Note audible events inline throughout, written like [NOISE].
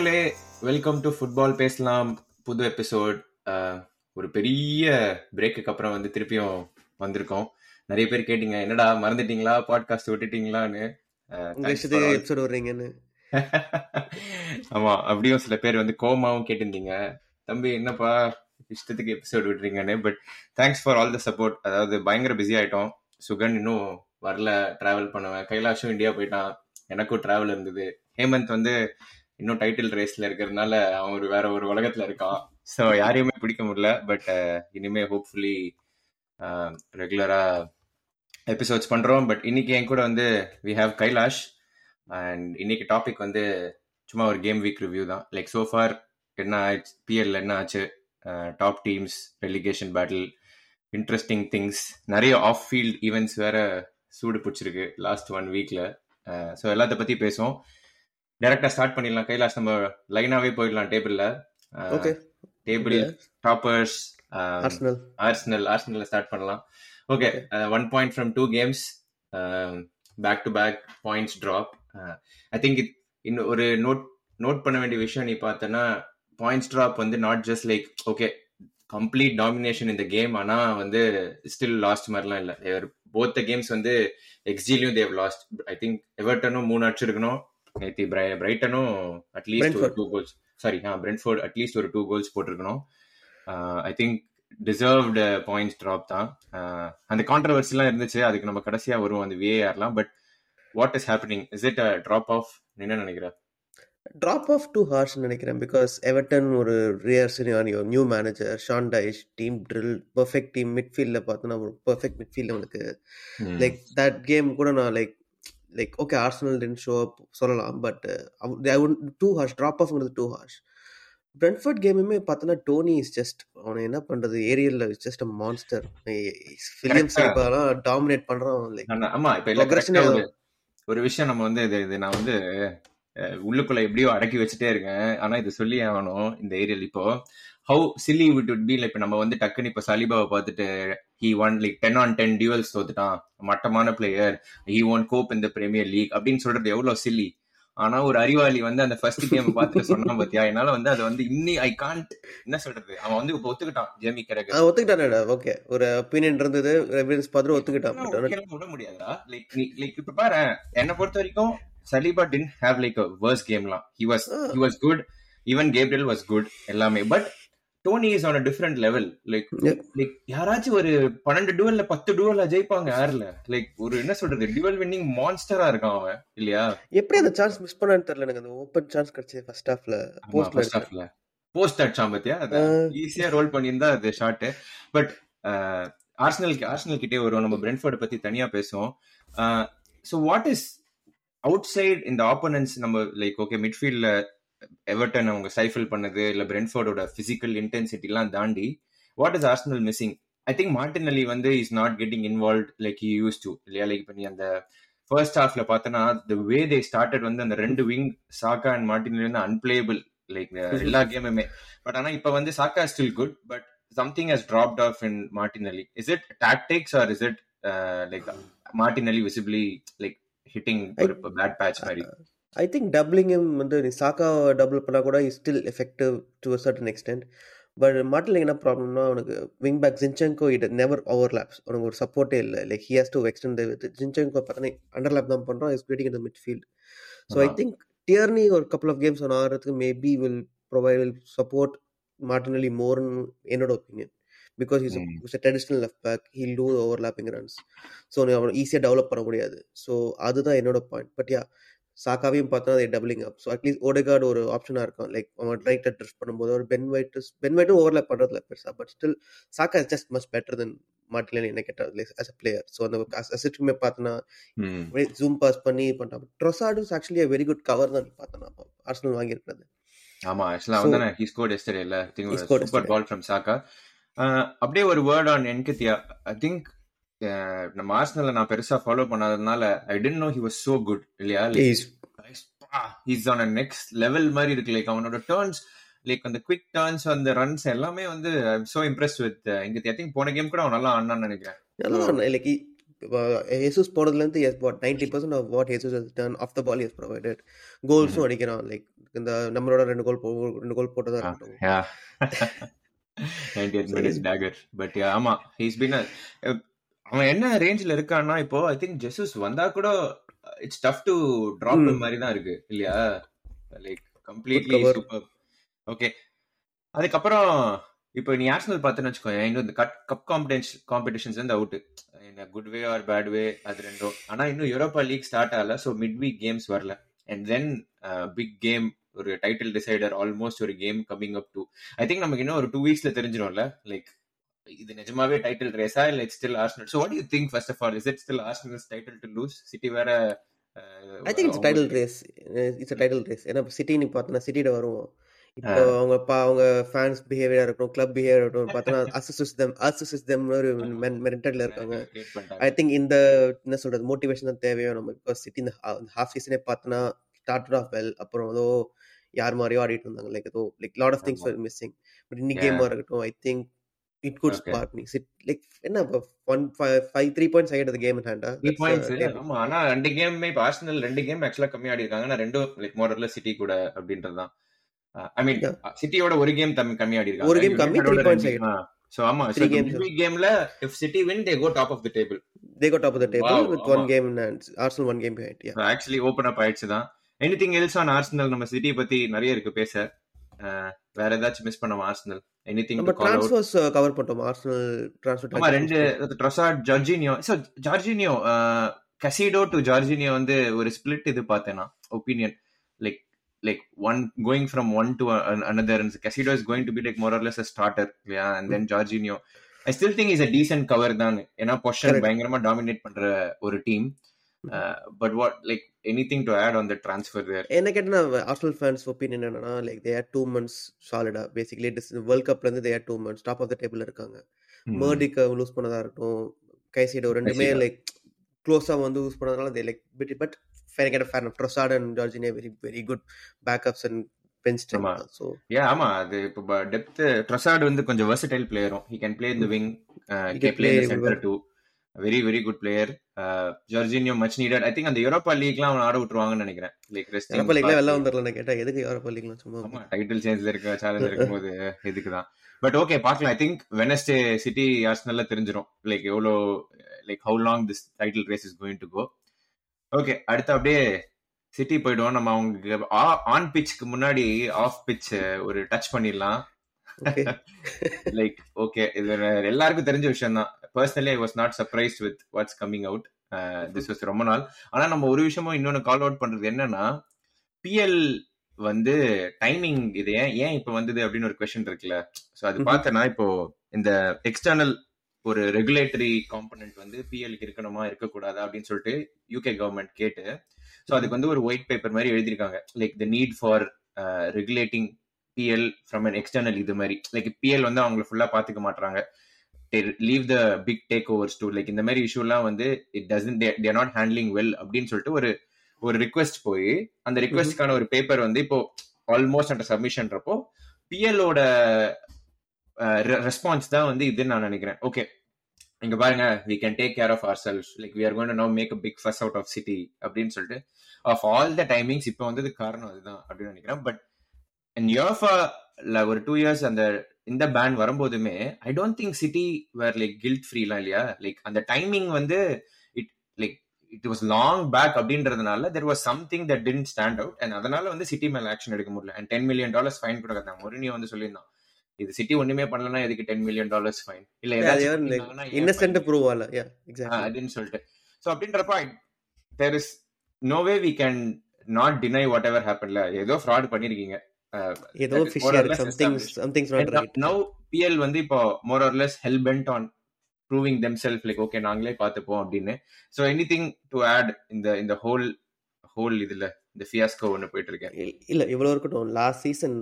மக்களே welcome to football பேசலாம் புது எபிசோட் ஒரு பெரிய பிரேக்குக்கு அப்புறம் வந்து திருப்பியும் வந்திருக்கோம். நிறைய பேர் கேட்டீங்க என்னடா மறந்துட்டீங்களா? பாட்காஸ்ட் விட்டுட்டீங்களான்னு? எபிசோட் வர்றீங்கன்னு. [LAUGHS] ஆமா அப்படியும் சில பேர் வந்து கோமாவும் கேட்டிருந்தீங்க. தம்பி என்னப்பா இஷ்டத்துக்கு episode விடுறீங்கன்னு but thanks for all the support அதாவது பயங்கர பிஸி ஆயிட்டோம். சுகன் இன்னும் வரல டிராவல் பண்ணுவேன். கைலாஷும் இந்தியா போயிட்டான். எனக்கும் டிராவல் இருந்தது. ஹேமந்த் வந்து இன்னும் டைட்டில் ரேஸ்ல இருக்கிறதுனால அவன் ஒரு வேற ஒரு உலகத்துல இருக்கான். ஸோ யாரையுமே பிடிக்க முடியல. பட் uh, இனிமே ஹோப்ஃபுல்லி ரெகுலரா எபிசோட்ஸ் பண்றோம். பட் இன்னைக்கு என் கூட வந்து வி ஹேவ் கைலாஷ் அண்ட் இன்னைக்கு டாபிக் வந்து சும்மா ஒரு கேம் வீக் ரிவ்யூ தான். லைக் சோஃபார் என்ன ஆச்சு பிஎல் என்ன ஆச்சு? Top teams relegation battle interesting things நிறைய ஆஃப் ஃபீல்ட் ஈவெண்ட்ஸ் வேற சூடு பிடிச்சிருக்கு லாஸ்ட் ஒன் வீக்ல ஸோ எல்லாத்த பத்தி பேசுவோம். டைரக்டா ஸ்டார்ட் பண்ணிடலாம். கைலாஷ் நம்ம லைனாவே போயிடலாம் டேபிள்ல table toppers Arsenal Arsenal start பண்ணலாம். Okay one point from two games back to back points drop I think இன்னும் ஒரு நோட் நோட் பண்ண வேண்டிய விஷயம் நீ பார்த்தனா பாயிண்ட்ஸ் ட்ராப் வந்து not just like okay complete domination இந்த கேம் ஆனா வந்து ஸ்டில் லாஸ்ட் மாதிரிலாம் இல்லை. போத் த கேம்ஸ் வந்து எக்ஸ்ஜிலையும் தேவ் லாஸ்ட் ஐ திங்க் எவர்டனும் மூணு அடிச்சிருக்கணும். நேத்தி பிரைட்டனும் அட்லீஸ்ட் ஒரு. Two goals sorry ah Brentford at least ஒரு டூ கோல்ஸ் போட்டிருக்கணும். I think deserved points drop தான். அந்த கான்ட்ரவர்சிலாம் இருந்துச்சு. அதுக்கு நம்ம கடைசியா வருவோம் அந்த விஏஆர்லாம் but what is happening is it drop off என்ன நினைக்கிற? ட்ராப் ஆஃப் டூ ஹார்ஸ் நினைக்கிறேன். பிகாஸ் எவர்டன் ஒரு ரியர் சினியானியோ new manager Sean Dyche team drill perfect team மிட்ஃபீல்டில் பார்த்தோன்னா ஒரு பெர்ஃபெக்ட் மிட்ஃபீல்ட் அவனுக்கு லைக் தட் கேம் கூட நான் like like okay Arsenal then show up சொல்லலாம் பட் டூ ஹார்ஸ் ட்ராப் ஆஃப்ங்கிறது டூ ஹார்ஸ் பிரென்ஃபர்ட் கேமுமே பார்த்தோன்னா டோனி இஸ் ஜஸ்ட் அவனை என்ன பண்றது? ஏரியல்ல is just a monster Williams Correct. இப்போலாம் டாமினேட் பண்றான் லைக் ஆமா இப்ப ஒரு விஷயம் நம்ம வந்து இது இது நான் வந்து உள்ளுக்குள்ள எப்படியோ அடக்கி வச்சுட்டே இருக்கேன். ஆனா இது சொல்லி ஆகணும் இந்த ஏரியல் இப்போ how silly with be? Like இப்ப நம்ம வந்து டக்குன்னு இப்ப சலிபாவை பார்த்துட்டு he won like ten on ten duels தோத்துட்டான். மட்டமான பிளேயர் ஹி ஒன் கோப் இந்த பிரீமியர் லீக் அப்படின்னு சொல்றது எவ்வளவு சில்லி ஆனா ஒரு அறிவாளி வந்து அந்த ஃபர்ஸ்ட் கேம் பார்த்துட்டு சொன்னான் பாத்தியா? என்னால வந்து அதை வந்து இன்னி ஐ காண்ட் என்ன சொல்றது? அவன் வந்து இப்ப ஒத்துக்கிட்டான் ஜேமி கரக ஒத்துக்கிட்டானடா ஓகே. ஒரு ஒப்பீனியன் இருந்தது எவிடன்ஸ் ஒத்துக்கிட்டான் விட முடியாதா லைக் லைக் இப்ப பாரு என்ன பொறுத்த வரைக்கும் Saliba didn't have like worse கேம்லாம் he was. He was good even Gabriel was good எல்லாமே. But Toney is on a different level like. Like யாராச்சும் ஒரு பன்னெண்டு டுவல்ல பத்து டுவல்ல ஜெயிப்பாங்க யாருல? லைக் ஒரு என்ன சொல்றது? டுவல் வின்னிங் மான்ஸ்டரா இருக்கான் அவன். இல்லையா? எப்படி அந்த சான்ஸ் மிஸ் பண்ணான்னு தெரியல எனக்கு. அந்த ஓப்பன் சான்ஸ் கிடைச்சது ஃபர்ஸ்ட் ஹாஃப்ல போஸ்ட்ல ஃபர்ஸ்ட் ஹாஃப்ல போஸ்ட் அடிச்சான் பாத்தியா. ஈஸியா ரோல் பண்ணியிருந்தா அது ஷாட் பட் ஆர்சனல் ஆர்சனல் கிட்டே வருவோம். நம்ம பிரென்ஃபோர்ட் பத்தி தனியா பேசுவோம். So what is outside இந்த ஆப்போனன்ஸ் நம்ம லைக் ஓகே மிட்ஃபீல்ட்ல எவர்டன் அவங்க சைஃபிள் பண்ணது இல்ல பிரென்ஃபோர்டோட பிசிக்கல் இன்டென்சிட்டி எல்லாம் தாண்டி what is Arsenal missing I think Martinelli வந்து is not getting involve like you use to இல்லையா? லைக் நீ அந்த ஃபர்ஸ்ட் ஹாஃப்ல பார்த்தனா த வே தே ஸ்டார்டட் வந்து அந்த ரெண்டு விங் சாக்கா அண்ட் மார்டின் அலி வந்து அன்பிளேபிள் லைக் [LAUGHS] எல்லா கேமுமே பட் ஆனா இப்ப வந்து Saka still good but something has dropped off in Martinelli is it tactics or is it like Martinelli visibly like hitting ஒரு பேட் பேட்ச் மாதிரி? ஐ திங்க் டபுளிங் வந்து நீ சாக்கா டபுள் பண்ணா கூட is still effective to a certain extent but மாட்டில் என்ன ப்ராப்ளம்னா அவனுக்கு wing back Zinchenko it never overlaps அவனுக்கு ஒரு சப்போர்ட்டே இல்லை. Like he has to extend with Zinchenko பார்த்தா அண்டர்லாப் தான் பண்ணுறான் இஸ் கிரியேட்டிங் இந்த midfield so I. Think Tierney ஒரு கப்பல் ஆஃப் கேம்ஸ் அவன் ஆடுறதுக்கு maybe will provide will support Martinelli மோர்னு என்னோட opinion because is. Is traditional left back he'll do overlapping runs so அவனை ஈஸியாக டெவலப் பண்ண முடியாது. ஸோ அதுதான் என்னோட பாயிண்ட் பட் யா சாக்காவையும் பார்த்தா அதை doubling up so at least Odegaard ஒரு ஆப்ஷனாக இருக்கும் லைக் அவன் ரைட் ட்ரெஸ் பண்ணும்போது ஒரு பென் ஒயிட் பென் ஒயிட்டும் ஓவர்லேப் பண்ணுறதுல பெருசா. But still Saka is just much better then மாட்டிலன் என்ன கேட்டால் அஸ் அ பிளேயர் ஸோ அந்த அசிஸ்டுமே பார்த்தோன்னா. ஜூம் பாஸ் பண்ணி பண்ணிட்டான் Trossard actually very good cover தான் பார்த்தோன்னா ஆர்சனல் வாங்கியிருக்கிறது. ஆமா ஆக்சுவலா வந்து ஹி ஸ்கோர்ட் எஸ்டர்டே இல்ல. Think super. Ball from Saka அப்படியே ஒரு word on Nketiah I think நம்ம ஆர்சனல்ல நான் பெருசா follow பண்ணாததுனால I didn't know he was so good இல்லையா? இஸ் ஆன் நெக்ஸ்ட் லெவல் மாதிரி இருக்கு. லைக் அவனோட டர்ன்ஸ் லைக் அந்த குவிக் டர்ன்ஸ் அந்த ரன்ஸ் எல்லாமே வந்து சோ இம்ப்ரெஸ் வித் இங்க ஐ திங்க் போன கேம் கூட அவன் நல்லா ஆனான்னு நினைக்கிறேன். Like Jesus போனதுலேருந்து yes what ninety percent of what has done of the ball is provided கோல்ஸும் அடிக்கிறான். லைக் இந்த நம்மளோட ரெண்டு கோல் ரெண்டு கோல் போட்டதா இருக்கட்டும். நைன்டி எயிட் மினிட்ஸ் டேகர் பட் ஆமா ஹீஸ் பீன் அவன் என்ன ரேஞ்சில் இருக்கான்னா இப்போ ஐ திங்க் ஜெசூஸ் வந்தா கூட இட்ஸ் டஃப் டு டிராப் மாதிரி தான் இருக்கு இல்லையா? லைக் கம்ப்ளீட்லி சூப்பர் ஓகே அதுக்கப்புறம் இப்போ நீ ஆர்சனல் பார்த்தேன்னு வச்சுக்கோ இன்னும் இந்த கட் கப் காம்படிஷன் காம்படிஷன்ஸ் வந்து அவுட் இந்த good way or bad way அது ரெண்டும். ஆனா இன்னும் யூரோப்பா லீக் ஸ்டார்ட் ஆகல ஸோ மிட் வீக் கேம்ஸ் வரல அண்ட் தென் பிக் கேம் ஒரு டைட்டில் டிசைடர் ஆல்மோஸ்ட் ஒரு game coming up to I think நமக்கு இன்னும் ஒரு டூ வீக்ஸ்ல தெரிஞ்சிடும்ல லைக் இது நிஜமாவே டைட்டில் ரேஸா இல்ல it's still Arsenal so what you think first of all is it still Arsenal's title to lose City வேற I think it's title race it's title race ஏன்னா City நீ பார்த்தனா சிட்டியில வருவோம். இப்போ அவங்க பா அவங்க ஃபேன்ஸ் பிஹேவியரா இருக்கட்டும் கிளப் பிஹேவியர் இருக்கட்டும் பார்த்தோன்னா அசிஸ் தெம் அசிஸ் தெம் ஒரு மென்டல்ல இருக்காங்க. ஐ திங்க் இந்த என்ன சொல்றது மோட்டிவேஷன் தான் தேவையோ நம்ம பிகாஸ் சிட்டி இந்த ஹாஃப் சீசனே பார்த்தோன்னா ஸ்டார்ட் ஆஃப் வெல் அப்புறம் ஏதோ யார் மாதிரியோ ஆடிட்டு இருந்தாங்க. லைக் ஏதோ like lot of things missing but இன்னி கேமா இருக்கட்டும் I think it good spark me sit like என்ன ஒன் ஃபைவ் த்ரீ பாயிண்ட்ஸ் ஆகிட்டு கேம் இன் ஹேண்டா த்ரீ பாயிண்ட்ஸ் ஆமா ஆனா ரெண்டு கேமுமே இப்போ ஆர்சனல் ரெண்டு கேம் ஆக்சுவலா கம்மி ஆடி இருக்காங்க நான் ரெண்டும் லைக் மோடர்ல சிட்டி கூட அப்படின்றதுதான். ஐ மீன் சிட்டியோட ஒரு கேம் கம்மி ஆடி இருக்காங்க ஒரு கேம் கம்மி த்ரீ பாயிண்ட்ஸ் ஆகிட்டு சோ ஆமா த்ரீ கேம்ஸ் கேம்ல if City win they go top of the table they go top of the table with one game Arsenal one game behind yeah actually open up ஆயிடுச்சு தான் anything else on Arsenal நம்ம City பத்தி நிறைய இருக்கு பேச. வேற ஏதாச்சும் miss பண்ணோம் ஆர்சனல் எனிதிங் நம்ம ட்ரான்ஸ்ஃபர்ஸ் கவர் பண்ணிட்டோம். ஆர்சனல் ட்ரான்ஸ்ஃபர் ஆமா ரெண்டு Trossard Jorginho so Jorginho Caicedo to Jorginho வந்து ஒரு ஸ்பிளிட் இது பார்த்தேனா? Opinion like like one going from one to another Caicedo is going to be like more or less starter இல்லையா and then Jorginho I still think is a decent cover தான் ஏன்னா possession பயங்கரமா dominate பண்ற ஒரு team but what like anything to add on the transfer there என்ன கேட்டா Arsenal fans opinion என்னன்னா like they are two months சாலிடா basically world கப்ல இருந்து they are two months top of the table இருக்காங்க. மர்டிக்க லூஸ் பண்ணதா இருக்கட்டும். கைசைடோ ரெண்டுமே லைக் க்ளோஸா வந்து யூஸ் பண்ணதுனால they like bit but fan கேட்ட fan Trossard and Jorginho very very good backups and a ஆமா. அது இப்போ டெப்த் ட்ரொசாட் வந்து கொஞ்சம் வெர்சடைல் பிளேயரும் ஹி கேன் பிளே இந்த wing can play centre too very very good player Jorginho much needed I think அந்த Europa லீக்லாம் அவன் ஆட விட்டுருவாங்கன்னு நினைக்கிறேன். லைக் ரெஸ்ட் யூரோப்பா லீக்ல வெளில வந்துடலாம் கேட்டா? எதுக்கு யூரோப்பா லீக்லாம் சும்மா ஆமா டைட்டில் சேஞ்ச்ல இருக்க சேலஞ்ச் இருக்கும்போது இதுக்கு தான். பட் ஓகே பார்க்கலாம். ஐ திங்க் வெனஸ்டே சிட்டி ஆர்சனல்ல தெரிஞ்சிரும். லைக் எவ்வளோ like how long this title race is going to go okay அடுத்து அப்படியே சிட்டி போயிடுவோம். நம்ம அவங்க ஆன் பிச்சுக்கு முன்னாடி ஆஃப் பிச் ஒரு டச் பண்ணிடலாம். லைக் ஓகே [LAUGHS] இது எல்லாருக்கும் தெரிஞ்ச விஷயம் தான் personally I was not surprise with what's coming out this was ரொம்ப நாள். ஆனா நம்ம ஒரு விஷயமும் இன்னொன்னு கால் அவுட் பண்றது என்னன்னா பிஎல் வந்து டைமிங் இது ஏன் ஏன் இப்போ வந்தது அப்படின்னு ஒரு கொஸ்டின் இருக்குல்ல. ஸோ அது பார்த்தேன்னா இப்போ இந்த எக்ஸ்டர்னல் ஒரு ரெகுலேட்டரி காம்பனன்ட் வந்து பிஎல்க்கு இருக்கணுமா இருக்கக்கூடாதா அப்படின்னு சொல்லிட்டு யூகே கவர்மெண்ட் கேட்டு ஸோ அதுக்கு வந்து ஒரு ஒயிட் பேப்பர் மாதிரி எழுதியிருக்காங்க. Like the need for regulating PL from an external இது மாதிரி. லைக் பிஎல் வந்து அவங்களை ஃபுல்லா பார்த்துக்க மாட்டாங்க leave the big takeovers to like இந்த மாதிரி இஷ்யூலாம் வந்து it doesn't there not handling well அப்படின்னு சொல்லிட்டு ஒரு ஒரு ரிக்வெஸ்ட் போய் அந்த ரிக்வெஸ்ட்கான ஒரு பேப்பர் வந்து இப்போ ஆல்மோஸ்ட் அந்த சப்மிஷன்றப்போ பிஎல்லோட ரெஸ்பான்ஸ் தான் வந்து இதுன்னு நான் நினைக்கிறேன். ஓகே இங்க பாருங்க we can take care of ourselves like we are going no make a big fuss out of City அப்படின்னு சொல்லிட்டு ஆஃப் ஆல் த டைமிங்ஸ் இப்போ வந்தது காரணம் அதுதான் அப்படின்னு நினைக்கிறேன். பட் யோஃபால ஒரு டூ இயர்ஸ் அந்த இந்த ban வரும்போதுமே I don't think City were like guilt ஃப்ரீலாம் இல்லையா? லைக் அந்த டைமிங் வந்து it like it was long back அப்படின்றதுனால there was something that tend stand out and அதனால வந்து சிட்டி மேல ஆக்ஷன் எடுக்க முடியல. And ten million dollars fine கூட கட்டாங்க மொரினியோ வந்து சொல்லியிருந்தான். இது சிட்டி ஒண்ணுமே பண்ணலன்னா எதுக்கு டென் மில்லியன் டாலர்ஸ் ஃபைன் இல்ல இன்னசென்ட் ப்ரூவ் ஆல அப்படின்னு சொல்லிட்டு. சோ அப்படின்றப்ப there is no way we can not deny whatever ஹேப்பன்ல ஏதோ ஃப்ராட் பண்ணிருக்கீங்க. ஏதோ fishier something something's not right now PL வந்து இப்போ more or less hell bent on proving them self like okay நாங்களே பார்த்துப்போம் அப்படின்னு. So anything to add இந்த இந்த ஹோல் ஹோல் இதுல இந்த ஃபியாஸ்கோ ஒன்று போயிட்டு இருக்கேன் இல்ல இவ்வளவு இருக்கட்டும். லாஸ்ட் சீசன்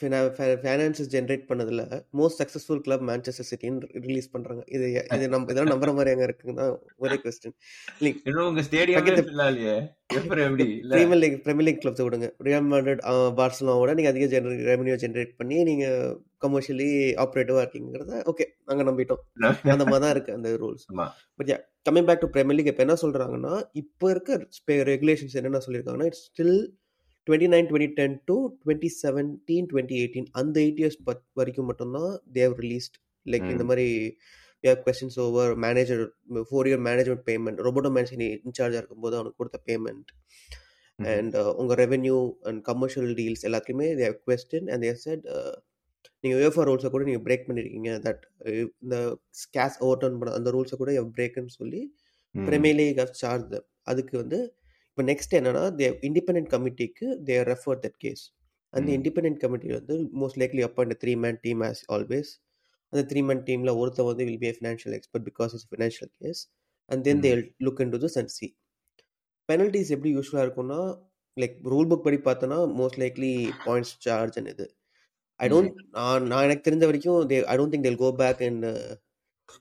ஃபைனான்சஸ் ஜென்ரேட் பண்ணதுல மோஸ்ட் சக்ஸஸ்ஃபுல் கிளப் மான்செஸ்டர் சிட்டின்னு ரிலீஸ் பண்றாங்க. இது இது நம்ம இதெல்லாம் [LAUGHS] நம்புற மாதிரி அங்க இருக்குன்னா ஒரே கொஸ்டின் [LAUGHS] இன்னும் உங்க stadium Premier League Premier League clubs விடுங்க. ரியல் மேட்ரிட் பார்சலோனாவோட நீங்க அதிக ஜெனரேட் ரெவன்யூ ஜென்ரேட் பண்ணி நீங்க கமர்ஷியலி ஆப்ரேட்டிவா இருக்கீங்கிறத ஓகே அங்க நம்பிட்டோம். [LAUGHS] அந்த மாதிரி தான் இருக்கு அந்த rules but yeah coming back to Premier League இப்போ என்ன சொல்றாங்கன்னா இப்போ இருக்க ரெகுலேஷன்ஸ் என்னென்ன சொல்லியிருக்காங்கன்னா it's still twenty nine twenty ten to twenty seventeen twenty eighteen அந்த எயிட் இயர்ஸ் பத் வரைக்கும் மட்டும்தான் தேவ் ரிலீஸ்ட் லைக் இந்த மாதிரி questions over manager four year management payment Roberto manage இன்சார்ஜாக இருக்கும்போது அவனுக்கு கொடுத்த பேமெண்ட் அண்ட் உங்கள் ரெவென்யூ அண்ட் கமர்ஷியல் டீல்ஸ் எல்லாத்துலேயுமே they've question and they've said நீங்கள் யூஎஃப்ஆர் ரூல்ஸை கூட நீங்கள் பிரேக் பண்ணியிருக்கீங்க தட் இந்த கேஷ் ஓவர் டர்ன் பண்ண அந்த ரூல்ஸை கூட பிரேக்குன்னு சொல்லி பிரீமியர் லீக் ஆஃப் சார்ஜ் அதுக்கு வந்து இப்போ நெக்ஸ்ட் என்னன்னா தே இண்டிபெண்ட் கமிட்டிக்கு தே ரெஃபர் தட் கேஸ் அந்த இண்டிபெண்ட் கமிட்டி வந்து most likely appoint three man team as always அந்த த்ரீ மேன் டீமில் ஒருத்தர் வந்து will be financial expert because it's financial case and then they look into this and see penalties எப்படி யூஸ்ஃபுல்லாக இருக்கும்னா like rule book படி பார்த்தோன்னா மோஸ்ட் லைக்லி பாயிண்ட்ஸ் சார்ஜ் இது. ஐ டோன்ட் நான் நான் எனக்கு தெரிஞ்ச வரைக்கும் தே ஐ don't think they'll go back and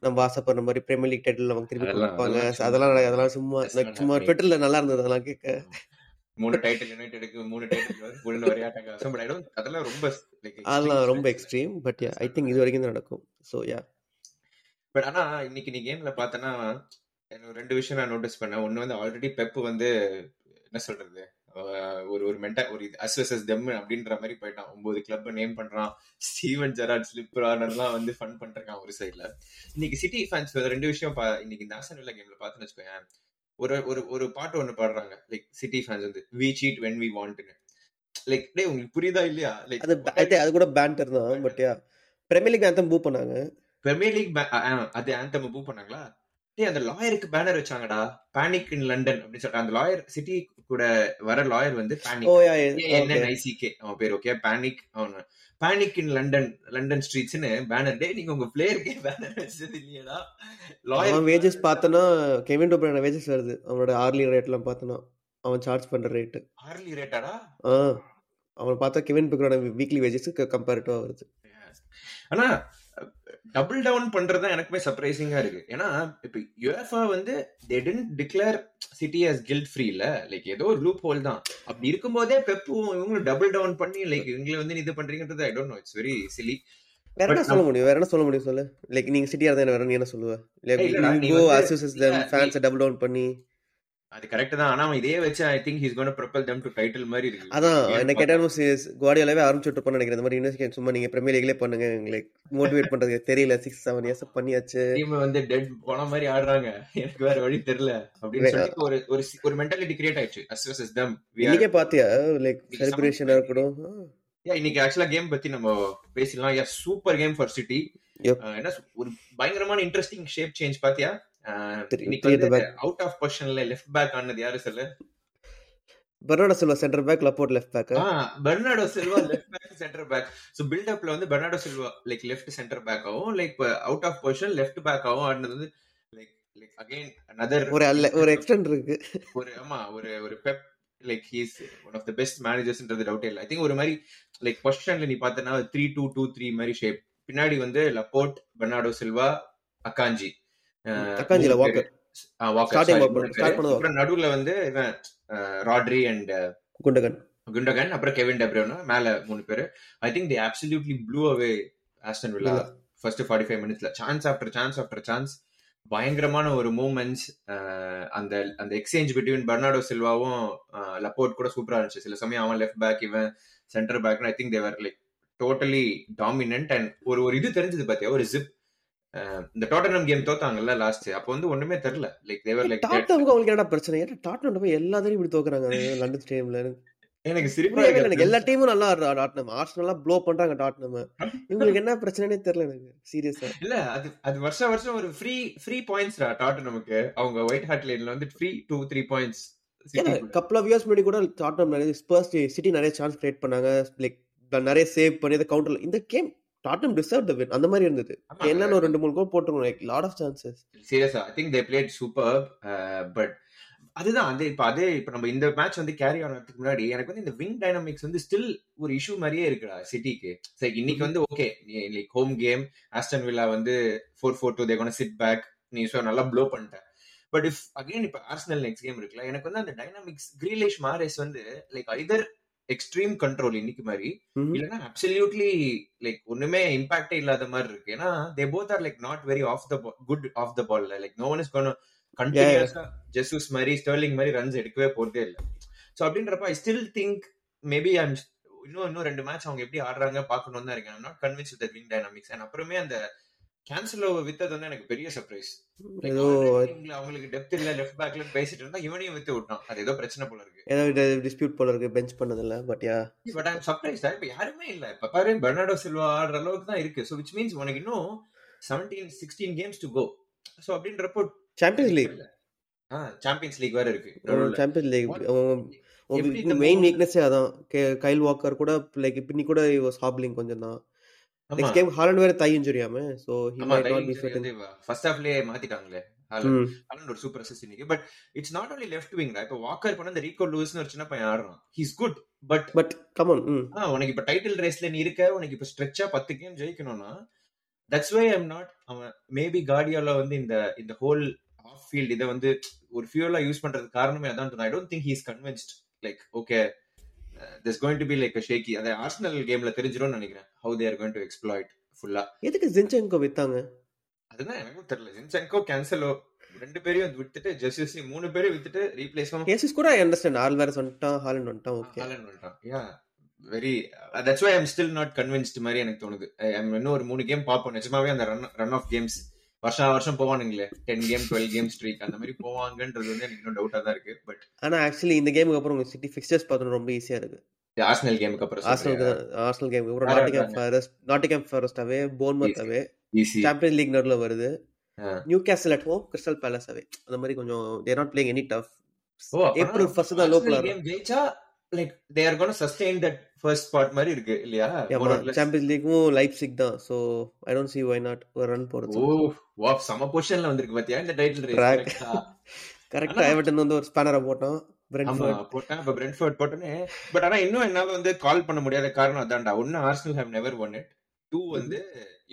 நம்ம ஆசைப்படுற மாதிரி பிரீமியர் லீக் டைட்டில் நமக்கு திருப்பி கொடுப்பாங்க. அதெல்லாம் அதெல்லாம் சும்மா சும்மா ட்விட்டர்ல நல்லா இருந்தது அதெல்லாம் கேட்க. மூணு டைட்டில் யுனைடெடுக்கு மூணு டைட்டில் அதெல்லாம் ரொம்ப அதெல்லாம் ரொம்ப எக்ஸ்ட்ரீம் பட் ஐ திங்க் இது வரைக்கும் தான் நடக்கும். ஸோ யா பட் ஆனா இன்னைக்கு நீ கேம்ல பார்த்தனா ரெண்டு விஷயம் நான் நோட்டீஸ் பண்ணேன். ஒன்னு வந்து ஆல்ரெடி பெப் வந்து என்ன சொல்றது? ஒரு ஒரு மென்டா ஒரு அஸ்வசஸ் தெம் அப்படின்ற மாதிரி போயிட்டான். ஒன்பது கிளப் நேம் பண்றான். ஸ்டீவன் ஜெராட் ஸ்லிப் எல்லாம் வந்து ஃபன் பண்றான் ஒரு சைட்ல இன்னைக்கு சிட்டி ஃபேன்ஸ் ரெண்டு விஷயம் இன்னைக்கு இந்த ஆசன் வில்லா கேம்ல பாத்துன்னு வச்சுக்கோயேன். ஒரு ஒரு ஒரு பாட்டு ஒண்ணு பாடுறாங்க. லைக் சிட்டி ஃபேன்ஸ் வந்து வி சீட் வென் வி வாண்ட்னு லைக் டே உங்களுக்கு புரியுதா இல்லையா? லைக் அது அது கூட பேண்டர் தான் but yeah Premier League anthem boo பண்ணாங்க. பிரீமியர் லீக் அது ஆந்தம் பூ பண்ணாங்களா? டேய் அந்த லாயருக்கு பேனர் வச்சாங்கடா பேனிக் இன் லண்டன் அப்படின்னு சொல்லிட்டு அந்த லாயர் சிட்டி கூட வர லாயர் வந்து பேனிக் ஐசிகே அவன் பேர் ஓகே பேனிக் அவன். பேனிக் இன் லண்டன் லண்டன் ஸ்ட்ரீட்ஸ்னு பேனர் டே நீங்க உங்க பிளேயருக்கே பேனர் வச்சது இல்லையடா. லாயர் வேஜஸ் பார்த்தனா கெவின் டோப்ரான வேஜஸ் வருது. அவனோட ஆர்லி ரேட்லாம் பார்த்தனா அவன் சார்ஜ் பண்ற ரேட் ஆர்லி ரேட்டாடா அவன் பார்த்தா கெவின் பிக்ரோட வீக்லி வேஜஸ்க்கு கம்பேரிட்டிவா வருது. ஆனா டபுள் டவுன் பண்றது தான் எனக்குமே சர்ப்ரைசிங்கா இருக்கு. ஏன்னா இப்ப யுஎஃப்ஆ வந்து they tend declare City as guilt free இல்ல லைக் ஏதோ ஒரு லூப் ஹோல் தான். அப்படி இருக்கும்போதே பெப்பும் இவங்களும் டபுள் டவுன் பண்ணி லைக் இவங்களை வந்து இது பண்றீங்கன்றது I don't know it's very silly வேற என்ன சொல்ல முடியும்? வேற என்ன சொல்ல முடியும் சொல்லு? லைக் நீங்க சிட்டியா இருந்தா வேற நீ என்ன சொல்லுவ? Like go associate fans double down பண்ணி அது கரெக்ட் தான். ஆனா இதே வச்சு I think he's gonna propel them to title மாதிரி இருக்கு. அதான் என்ன கேட்டாலும் குவாடியோலாவே ஆரம்பிச்சுட்டு பண்ண நினைக்கிறேன். இந்த மாதிரி யூனிவர்சிட்டி சும்மா நீங்க பிரீமியர் லீக்லயே பண்ணுங்க. லைக் மோட்டிவேட் பண்றது தெரியல. சிக்ஸ் செவன் இயர்ஸ் பண்ணியாச்சு. டீம் வந்து டெட் போன மாதிரி ஆடுறாங்க. எனக்கு வேற வழி தெரியல. அப்படின்னு சொல்லி ஒரு ஒரு ஒரு மென்டாலிட்டி கிரியேட் ஆயிடுச்சு. அஸ் வெஸ் தம் இன்னைக்கே பாத்தியா? லைக் செலிப்ரேஷனா இருக்கட்டும். இன்னைக்கு ஆக்சுவலா கேம் பத்தி நம்ம பேசலாம் yeah super game for City என்ன ஒரு பயங்கரமான இன்ட்ரெஸ்டிங் ஷேப் சேஞ்ச் பாத்தியா? அவுட் ஆஃப் பொசிஷன்ல லெஃப்ட் பேக் ஆனது யாரு சொல்லு? Bernardo Silva centre back Laporte left back Bernardo Silva left back centre back so build அப்ல வந்து Bernardo Silva like left centre back ஆகும் like out of position left back ஆகும் ஆனது வந்து லைக் லைக் அகைன் another ஒரு ஒரு extend இருக்கு. ஒரு ஆமா ஒரு ஒரு Pep like he's one of the best மேனேஜர்ஸ்ன்றது doubt இல்லை. ஐ திங்க் ஒரு மாதிரி லைக் பொசிஷன்ல நீ பார்த்தனா த்ரீ டூ டூ த்ரீ மாதிரி ஷேப் பின்னாடி வந்து லப்போர்ட் பெர்னாடோ சில்வா அக்காஞ்சி. அக்காஞ்சில வாக்கர் நடுவுல வந்து இவன் ராட்ரி அண்ட் குண்டகன். குண்டகன் அப்புறம் கெவின் டெப்ரோனா மேல மூணு பேரு. I think the absolutely blew away Aston Villa first forty five மினிட்ஸ்ல chance after chance after chance பயங்கரமான ஒரு மூமெண்ட்ஸ் அந்த அந்த எக்ஸ்சேஞ்ச் பிட்வீன் பர்னாடோ சில்வாவும் லப்போர்ட் கூட சூப்பரா இருந்துச்சு. சில சமயம் அவன் லெஃப்ட் பேக் இவன் centre back I think they were like totally dominant and ஒரு ஒரு இது தெரிஞ்சது பாத்தியா? ஒரு ஜிப் இந்த டாட்டனம் கேம் தோத்தாங்கல்ல லாஸ்ட் அப்போ வந்து ஒண்ணுமே தெரியல. லைக் தேவர் லைக் டாட்டனம்க்கு அவங்களுக்கு என்ன பிரச்சனை? ஏன்னா டாட்டனம் போய் எல்லா தடவையும் இப்படி தோக்குறாங்க லண்டன் ஸ்டேடியம்ல எனக்கு சிரிப்பா எனக்கு எல்லா டீமும் நல்லா டாட்னம் ஆர்சனலா ப்ளோ பண்றாங்க டாட்னம் இவங்களுக்கு என்ன பிரச்சனைனே தெரியல எனக்கு சீரியஸா இல்ல அது அது வருஷம் வருஷம் ஒரு ஃப்ரீ ஃப்ரீ பாயிண்ட்ஸ் டாட்டனமுக்கு அவங்க ஒயிட் ஹார்ட் லைன்ல வந்து three two three points couple of years முன்னாடி கூட டாட்னம் நிறைய ஸ்பர்ஸ் சிட்டி நிறைய சான்ஸ் கிரியேட் பண்ணாங்க. லைக் நிறைய சேவ் பண்ணி அந்த கவுண்டர்ல இந்த game Tottenham deserve the win அந்த மாதிரி இருந்தது. என்னன்னு ரெண்டு மூணு கோல் போட்டுருக்கோம் லைக் லாட் ஆஃப் சான்சஸ் சீரியஸா I think they played super but அதுதான் அது இப்ப அதே இப்ப நம்ம இந்த மேட்ச் வந்து கேரி ஆனதுக்கு முன்னாடி எனக்கு வந்து இந்த விங் டைனமிக்ஸ் வந்து ஸ்டில் ஒரு இஷ்யூ மாதிரியே இருக்குடா சிட்டிக்கு சரி இன்னைக்கு வந்து okay like home game Aston Villa வந்து four four two they gonna sit back நீ ஸோ நல்லா ப்ளோ பண்ணிட்டேன். பட் இஃப் அகைன் இப்ப ஆர்சனல் நெக்ஸ்ட் கேம் இருக்குல்ல எனக்கு வந்து அந்த டைனாமிக்ஸ் கிரீலிஷ் மாரேஸ் வந்து லைக் ஐதர் எக்ஸ்ட்ரீம் கண்ட்ரோல் இன்னைக்கு மாதிரி. இல்லைன்னா அப்சல்யூட்லி லைக் ஒண்ணுமே இம்பாக்டே இல்லாத மாதிரி இருக்கு. ஏன்னா they both are like not very of the good of the ball like no one is gonna கண்டினியூஸா ஜெசூஸ் மாதிரி ஸ்டர்லிங் மாதிரி ரன்ஸ் எடுக்கவே போறதே இல்லை. ஸோ அப்படின்றப்ப I still think maybe I'm இன்னும் இன்னும் ரெண்டு மேட்ச் அவங்க எப்படி ஆடுறாங்க பார்க்கணும் தான் இருக்கேன். Not convince with wing dynamics and அப்புறமே அந்த கேன்சல் வித்தது வந்து எனக்கு பெரிய சர்ப்ரைஸ் ஏதோ அவங்களுக்கு டெப்த் இல்ல லெஃப்ட் பேக்ல பேசிட்டு இருந்தா இவனையும் வித்து விட்டான். அது ஏதோ பிரச்சனை போல இருக்கு. ஏதோ டிஸ்பியூட் போல இருக்கு பெஞ்ச் பண்ணதில்ல but yeah but I'm surprise இப்ப யாருமே இல்ல. இப்ப பாரு பெர்னாடோ சில்வா ஆடுற அளவுக்கு தான் இருக்கு. ஸோ விச் மீன்ஸ் உனக்கு இன்னும் seventeen sixteen games to go so அப்படின்றப்போ சாம்பியன்ஸ் லீக் சாம்பியன்ஸ் லீக் வேற இருக்கு. சாம்பியன்ஸ் லீக் மெயின் வீக்னஸே அதான். கைல் வாக்கர் கூட லைக் பின்னி கூட ஹாப்லிங் கொஞ்சம் தான் நெக்ஸ்ட் கேம் ஹாலண்ட் வேற thigh இன்ஜுரியாம so he might not be fit first ஹாஃப்லயே மாத்திட்டாங்களே ஹாலண்ட். ஒரு சூப்பர் அசிஸ்ட் இன்னைக்கு. But it's not only left wing இப்போ வாக்கர் பண்ண அந்த ரீகோ லூயிஸ்னு ஒரு சின்ன பையன் ஆடுறான். He's good but but come on உனக்கு இப்ப டைட்டில் ரேஸ்ல நீ இருக்க உனக்கு இப்ப ஸ்ட்ரெச்சா பத்து கேம் ஜெயிக்கணும்னா தட்ஸ் வை ஐம் நாட் அவன் மேபி கார்டியோல வந்து இந்த இந்த ஹோல் ஆஃப் ஃபீல்ட் இதை வந்து ஒரு ஃபியூலா யூஸ் பண்றதுக்கு காரணமே அதான். I don't think he's convinced like okay this going to be like shaky அந்த ஆர்சனல் கேம்ல தெரிஞ்சிரும்னு நினைக்கிறேன். How they're going to exploit ஃபுல்லா எதுக்கு ஜின்செங்கோ வித்தாங்க? அதுதான் எனக்கும் தெரியல. ஜின்செங்கோ கேன்சலோ ரெண்டு பேரையும் விட்டுட்டு ஜெசிஸ் மூணு பேரையும் வித்துட்டு ரீப்ளேஸ் கேசஸ் கூட ஐ அண்டர்ஸ்டாண்ட் ஆல்வேரஸ் வந்துட்டான் ஹாலண்ட் வந்துட்டான் ஓகே ஹாலண்ட் வந்துட்டான் yeah very that's why I'm still not convinced மாதிரி எனக்கு தோணுது. இன்னும் ஒரு மூணு கேம் பார்ப்போம். நிஜமாவே அந்த ரன் ரன் ஆஃப் கேம்ஸ் வருஷம் வருஷம் போவானுங்களே. Ten game twelve game streak அந்த மாதிரி போவாங்கன்றது வந்து எனக்கு இன்னும் டவுட்டா தான் இருக்கு. பட் ஆனா ஆக்சுவலி இந்த கேமுக்கு அப்புறம் உங்க சிட்டி ஃபிக்சர்ஸ் பார்த்தோம் ரொம்ப ஈஸியா இருக்கு. ஆர்சனல் கேமுக்கு அப்புறம் ஆர்சனல் ஆர்சனல் கேமுக்கு அப்புறம் Nottingham Forest Nottingham Forest away Bournemouth away easy Champions League நடுல வருது. Newcastle at home Crystal Palace away. அந்த மாதிரி கொஞ்சம் they're not playing any tough April first தான் லோ பிளேயர் கேம் ஜெயிச்சா like they are gonna sustain that first spot மாதிரி இருக்கு இல்லையா? சாம்பியன்ஸ் லீக்கும் லைப்சிக் தான் so I don't see why not ஒரு ரன் போறது ஓ வா சம பொசிஷன்ல வந்திருக்கு பாத்தியா இந்த டைட்டில். ரேஸ் கரெக்டா எவர்டன் வந்து ஒரு ஸ்பானரை போட்டோம் ஆமா பிரென்ஃபோர்ட் போட்டேன் இப்ப போட்டேனே பட் ஆனா இன்னும் என்னால வந்து கால் பண்ண முடியாத காரணம் அதான்டா. ஒன்னு Arsenal have never won it too வந்து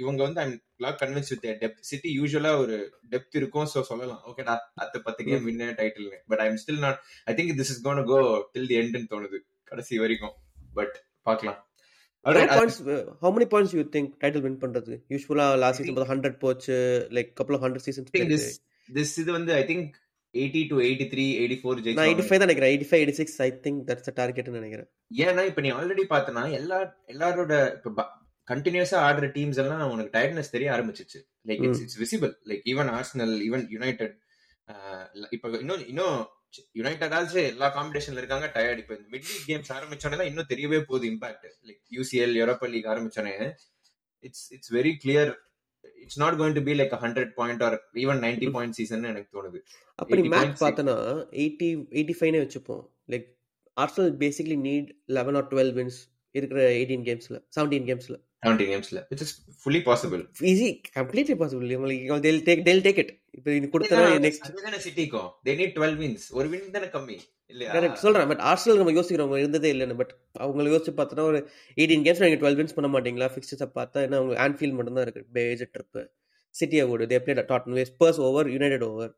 இவங்க வந்து I'm lock convince with depth City யூஸ்வலா ஒரு டெப்த் இருக்கும் சோ சொல்லலாம். ஓகேடா அத்த பத்து game win title but I'm still not I think this is gonna go till the எண்ட்னு தோணுது கடைசி வரைக்கும். பட் பார்க்கலாம். How many points you think title win பண்றது? யூசுவலா லாஸ்ட் சீசன் பார்த்தா 100 போச்சு லைக் கப்பல் ஆஃப் 100 சீசன்ஸ் I think this this இது வந்து I think eighty two eighty three eighty four நான் ஜெயிச்சு 85 தான் நினைக்கிறேன். 85 86 ஐ திங்க் தட்ஸ் த டார்கெட்னு நினைக்கிறேன். ஏன்னா இப்ப நீ ஆல்ரெடி பார்த்தனா எல்லா எல்லாரோட இப்ப கண்டினியூஸா ஆடுற டீம்ஸ் எல்லாம் உனக்கு டயர்ட்னஸ் தெரிய ஆரம்பிச்சிச்சு. Like it's it's visible like even Arsenal even United இப்ப இன்னும் இன்னும் யுனைடெட் ஆல்சோ எல்லா காம்படிஷன்ல இருக்காங்க டயர்ட் இப்ப இந்த மிட் லீக் கேம்ஸ் ஆரம்பிச்சோன்னே தான் இன்னும் தெரியவே போகுது impact like UCL Europa League ஆரம்பிச்சோன்னே it's it's very clear it's not going to be like hundred point or even ninety point season எனக்கு தோணுது. அப்படி 80 மேட்ச். பார்த்தனா 80 85 வச்சுப்போம். Like Arsenal basically need 11 or 12 wins இருக்கிற 18 கேம்ஸ்ல 17 கேம்ஸ்ல seventy கேம்ஸ்ல which is fully possible easy completely possible உங்களுக்கு they'll take they'll take it. இப்போ இது கொடுத்தா நெக்ஸ்ட் அதுதானே சிட்டிக்கும் தே நீட் டுவெல் வின்ஸ் ஒரு வின் தானே கம்மி. இல்லையா? கரெக்ட் சொல்றேன். பட் ஆர்சனல் நம்ம யோசிக்கிறோம் இருந்ததே இல்லைன்னு. பட் அவங்களை யோசிச்சு பார்த்தோன்னா ஒரு எயிட்டீன் கேம்ஸ் நீங்க டுவெல் வின்ஸ் பண்ண மாட்டீங்களா? ஃபிக்ஸஸை பார்த்தா ஏன்னா அவங்க ஆன்ஃபீல்ட் மட்டும் தான் இருக்கு பேஜ் ட்ரிப் சிட்டியை ஓடு they played Tottenham Spurs over United over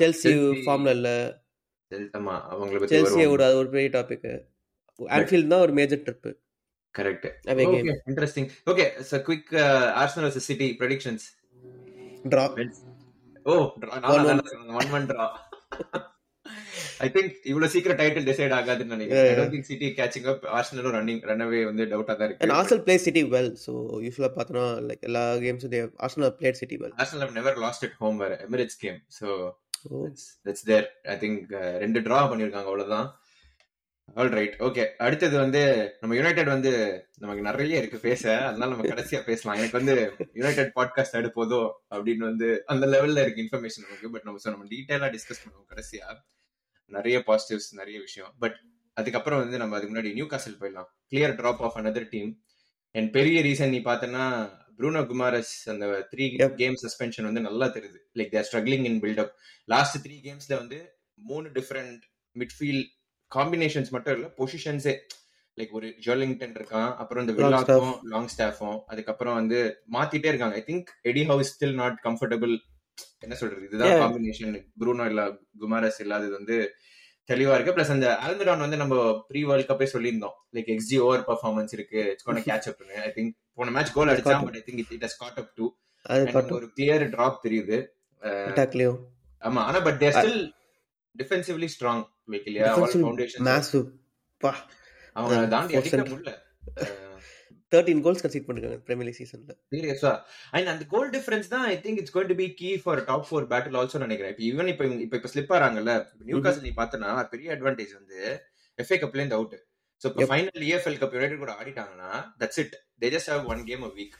Chelsea ஃபார்ம்ல இல்ல Chelsea- ஆமா அவங்கள பத்தி செல்சியை வருவோம் ஓடு அது ஒரு பெரிய டாபிக் ஆன்ஃபீல்ட் தான் ஒரு major correct away game okay interesting okay so quick Arsenal vs City predictions. Draw oh One, one. One one draw I think இவ்வளவு சீக்கிரம் டைட்டில் டிசைட் ஆகாதுன்னு நினைக்கிறேன். I don't think City catching up ஆர்சனலும் running runaway வந்து டவுட்டா தான் and இருக்கு Arsenal play City well so யூஸ்வலாக பார்த்தோன்னா லைக் எல்லா கேம்ஸும் they Arsenal played City well Arsenal have never lost at home வேற. Emirates game so that's there I think ரெண்டு draw பண்ணிருக்காங்க அவ்வளவுதான். ஆல் ரைட் ஓகே அடுத்தது வந்து நம்ம யுனைடெட் வந்து நமக்கு நிறைய இருக்கு பேச. அதனால நம்ம கடைசியா பேசலாம். எனக்கு வந்து யுனைடெட் பாட்காஸ்ட் எடுப்போதோ அப்படின்னு வந்து அந்த லெவல்ல இருக்கு இன்ஃபர்மேஷன் நமக்கு. பட் நம்ம நம்ம டீட்டெயிலா டிஸ்கஸ் பண்ணுவோம் கடைசியா. நிறைய பாசிட்டிவ்ஸ் நிறைய விஷயம். பட் அதுக்கப்புறம் வந்து நம்ம அதுக்கு முன்னாடி நியூ காசல் போயிடலாம். Clear drop of another team என் பெரிய ரீசன் நீ பார்த்தனா ப்ரூனோ குமாரஸ் அந்த த்ரீ. கேம் சஸ்பென்ஷன் வந்து நல்லா தெரியுது. Like they're struggling in build up last three கேம்ஸ்ல வந்து மூணு டிஃப்ரெண்ட் மிட்ஃபீல்ட் காம்பினேஷன்ஸ் மட்டும் இல்ல பொசிஷன்ஸே லைக் ஒரு ஜோலிங்டன் இருக்கான் அப்புறம் இந்த வில்லாக்கும் லாங் ஸ்டாஃபும் அதுக்கப்புறம் வந்து மாத்திட்டே இருக்காங்க. I think Eddie Howe still not comfortable என்ன சொல்றது? இதுதான் காம்பினேஷன் ப்ரூனோ இல்ல குமாரஸ் இல்லாதது வந்து தெளிவா இருக்கு. பிளஸ் அந்த ஆல்மிரான் வந்து நம்ம ப்ரீ வேர்ல்ட் கப்பே சொல்லியிருந்தோம். லைக் எக்ஸி ஓவர் பர்ஃபார்மன்ஸ் இருக்கு. It's gonna catch up I think போன மேட்ச் கோல் அடிச்சா but I think it has caught up to ஒரு கிளியர் டிராப் தெரியுது. ஆமா. ஆனா but there still defensively strong like இல்லையா ஆல் ஃபவுண்டேஷன் மேசிவ் பா. அவங்க தாண்டி அடிக்க முடியல 13 கோல்ஸ் கன்சீட் பண்ணிருக்காங்க பிரீமியர் லீக் சீசன்ல சீரியஸா அண்ட் அந்த கோல் டிஃபரன்ஸ் தான் I think it's going to be key for top 4 battle also நினைக்கிறேன். இப்போ ஈவன் இப்போ இப்போ இப்போ ஸ்லிப் ஆறாங்கல்ல நியூ காசல் நீ பார்த்தனா பெரிய அட்வான்டேஜ் வந்து எஃப்ஏ கப்ல இருந்து அவுட் இப்போ ஃபைனல் இஎஃப்எல் கப் யுனைடெட் கூட ஆடிட்டாங்கன்னா that's it they just have one game a week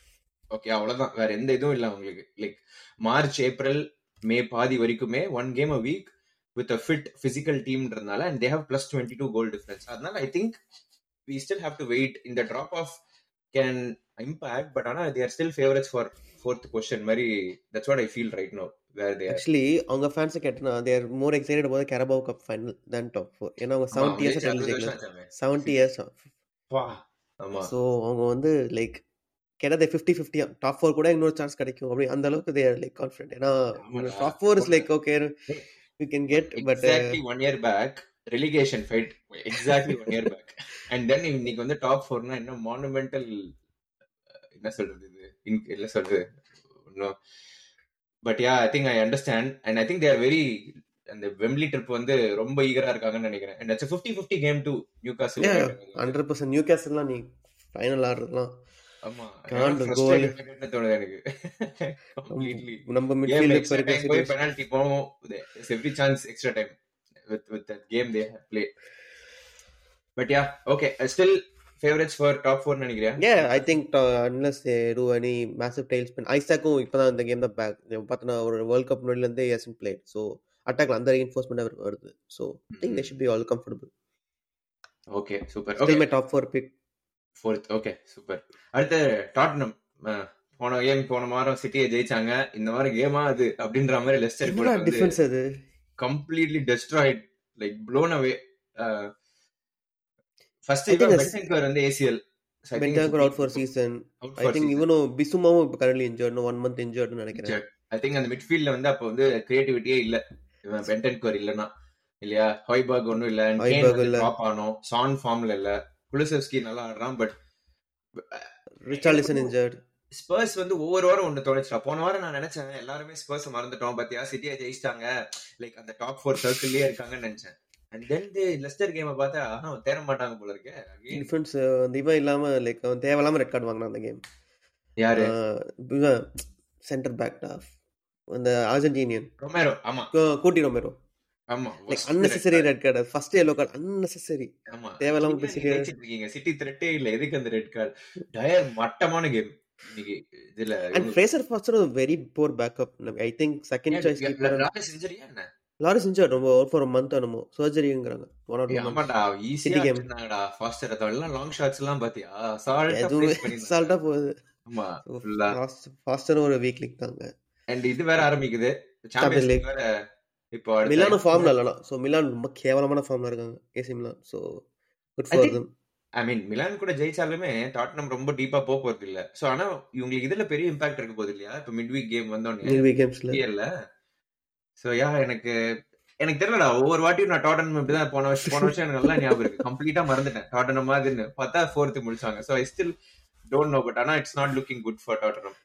okay அவ்வளவுதான். வேற எந்த இதுவும் இல்ல அவங்களுக்கு. லைக் மார்ச் ஏப்ரல் மே பாதி வரைக்குமே one game a week with a fit physical டீம்ன்றதுனால and they have plus twenty two goal difference அதனால I think we still have to wait இந்த drop off can impact but ஆனா they're still favourites for fourth question மாதிரி that's what I feel right no actually அவங்க fans கேட்டனா they are more excited about Carabao cup final then top 4 ஏன்னா அவங்க 70 years title 70 years so அவங்க வந்து like கிட்டத்தட்ட fifty fifty top four கூட இன்னொரு சான்ஸ் கிடைக்கும். அப்படி அந்த அளவுக்கு தேர் லைக் கான்ஃபிடென்ட் ஏன்னா top four is like okay you can get but exactly one year back relegation fight exactly one year back and then இன்னைக்கு வந்து டாப் ஃபோர்னா என்ன? மானுமெண்டல் என்ன சொல்றது இது? என்ன சொல்றது? இன்னும் but yeah I think I understand and I think they're very அந்த வெம்லி ட்ரிப் வந்து ரொம்ப ஈகரா இருக்காங்கன்னு நினைக்கிறேன். And 50 50 game to Newcastle 100% நியூ காசல்லாம் நீ ஃபைனல் ஆடுறதுலாம் ஆமா. காண்ட் கோல் தோணுது எனக்கு. நம்ம மிட்ஃபீல்ட் இப்ப இருக்க போய் பெனல்டி போவோம். Every chance extra time with with that game they play but yeah okay still favourites for top 4 நினைக்கிறேன் tailspin ஐசாக்கும் இப்பதான் இந்த கேம் தான் பேக் பார்த்தனா ஒரு வேர்ல்ட் கப் முன்னாடில இருந்தே ஹஸ்ன்ட் பிளேட் சோ அட்டாக்ல அந்த ரீஇன்ஃபோர்ஸ்மென்ட் வருது. So I think they should be all comfortable okay super okay my top 4 pick fourth okay super அடுத்து டாட்னம் போன கேம் போன வாரம் சிட்டியை ஜெயிச்சாங்க. இந்த வாரம் கேமா அது அப்படின்ற மாதிரி லெஸ்டர் கூட டிஃபரன்ஸ் அது? Completely destroyed like blown away first Bentancur வந்து ACL Bentancur out for season I think இவனும் பிசுமாவும் இப்ப கரண்ட்லி இன்ஜர்ட் ஒன் மந்த் இன்ஜர்ட்னு நினைக்கிறேன். ஐ திங்க் அந்த மிட்ஃபீல்ட்ல வந்து அப்ப வந்து கிரியேட்டிவிட்டியே இல்ல. இவன் பென்டன்கர் இல்லனா இல்லையா? ஹாய்பர்க் ஒன்னும் இல்ல. இல்ல. ட்ராப் ஆனோம். சான் ஃபார்ம்ல இல்ல. குலிசெவ்ஸ்கி நல்லா ஆடுறான் பட் ரிச்சார்லிசன் இன்ஜர்ட் ஸ்பர்ஸ் வந்து ஒவ்வொரு வாரம் ஒண்ணு தோணுச்சுடா போன வாரம் நான் நினைச்சேன் எல்லாருமே ஸ்பர்ஸ் மறந்துட்டோம். பாத்தியா சிட்டியா ஜெயிச்சிட்டாங்க. லைக் அந்த டாப் ஃபோர் சர்க்கிள்லயே இருக்காங்கன்னு நினைச்சேன். அண்ட் தென் தி லெஸ்டர் கேமை பார்த்தா அவன் தேர மாட்டாங்க போல இருக்கு. டிஃபரன்ஸ் அந்த இவன் இல்லாம லைக் அவன் தேவையில்லாம ரெட் கார்டு வாங்கினான் அந்த கேம் யாரு? சென்டர் பேக் அந்த அர்ஜென்டினியன் ரொமேரோ ஆமா. கூட்டி ரொமேரோ ஆமா like unnecessary red card first yellow card unnecessary ஆமா தேவையில்லாம பேசிட்டு சிட்டி த்ரெட்டே இல்ல எதுக்கு அந்த ரெட் கார்டு டயர் மட்டமான கேம். இதுல and Fraser Forster very poor backup I think second choice என்ன? லாரஸ் இன்ஜர்ட் ரொம்ப ஃபார் a month என்னமோ. சர்ஜரிங்கறாங்க ஒன் ஆர் டூ ஆமாடா ஈஸியா கேம்னாடா ஃபாஸ்டர் அதெல்லாம் லாங் ஷாட்ஸ் எல்லாம் பாத்தியா? சால்ட்டா ப்ளேஸ் பண்ணி சால்ட்டா போகுது. ஆமா ஃபுல்லா ஃபாஸ்டர் ஒரு வீக் லீக் தாங்க. அண்ட் இது வேற ஆரம்பிக்குது. சாம்பியன்ஸ் லீக் வேற இப்போ மிலான் ஃபார்ம்ல இல்லனா சோ மிலான் ரொம்ப கேவலமான ஃபார்ம்ல இருக்காங்க. AC Milan. So good for them I mean Milan கூட ஜெயிச்சாலுமே டாட்னம் ரொம்ப டீப்பா போக போறது இல்ல. சோ ஆனா இவங்களுக்கு இதுல பெரிய இம்பாக்ட் இருக்க போகுது இல்லையா? இப்ப மிட் வீக் கேம் வந்தோடனே மிட் வீக் கேம்ஸ்ல இல்ல சோ யா எனக்கு எனக்கு தெரியலடா. ஒவ்வொரு வாட்டியும் நான் டாட்டன் இப்படிதான் போன வருஷம் போன வருஷம் எனக்கு நல்லா ஞாபகம் இருக்கு. கம்ப்ளீட்டா மறந்துட்டேன். டாட்டன் மாதிரின்னு பார்த்தா ஃபோர்த் முடிச்சாங்க. So I still don't know but ஆனா it's not looking good for Tottenham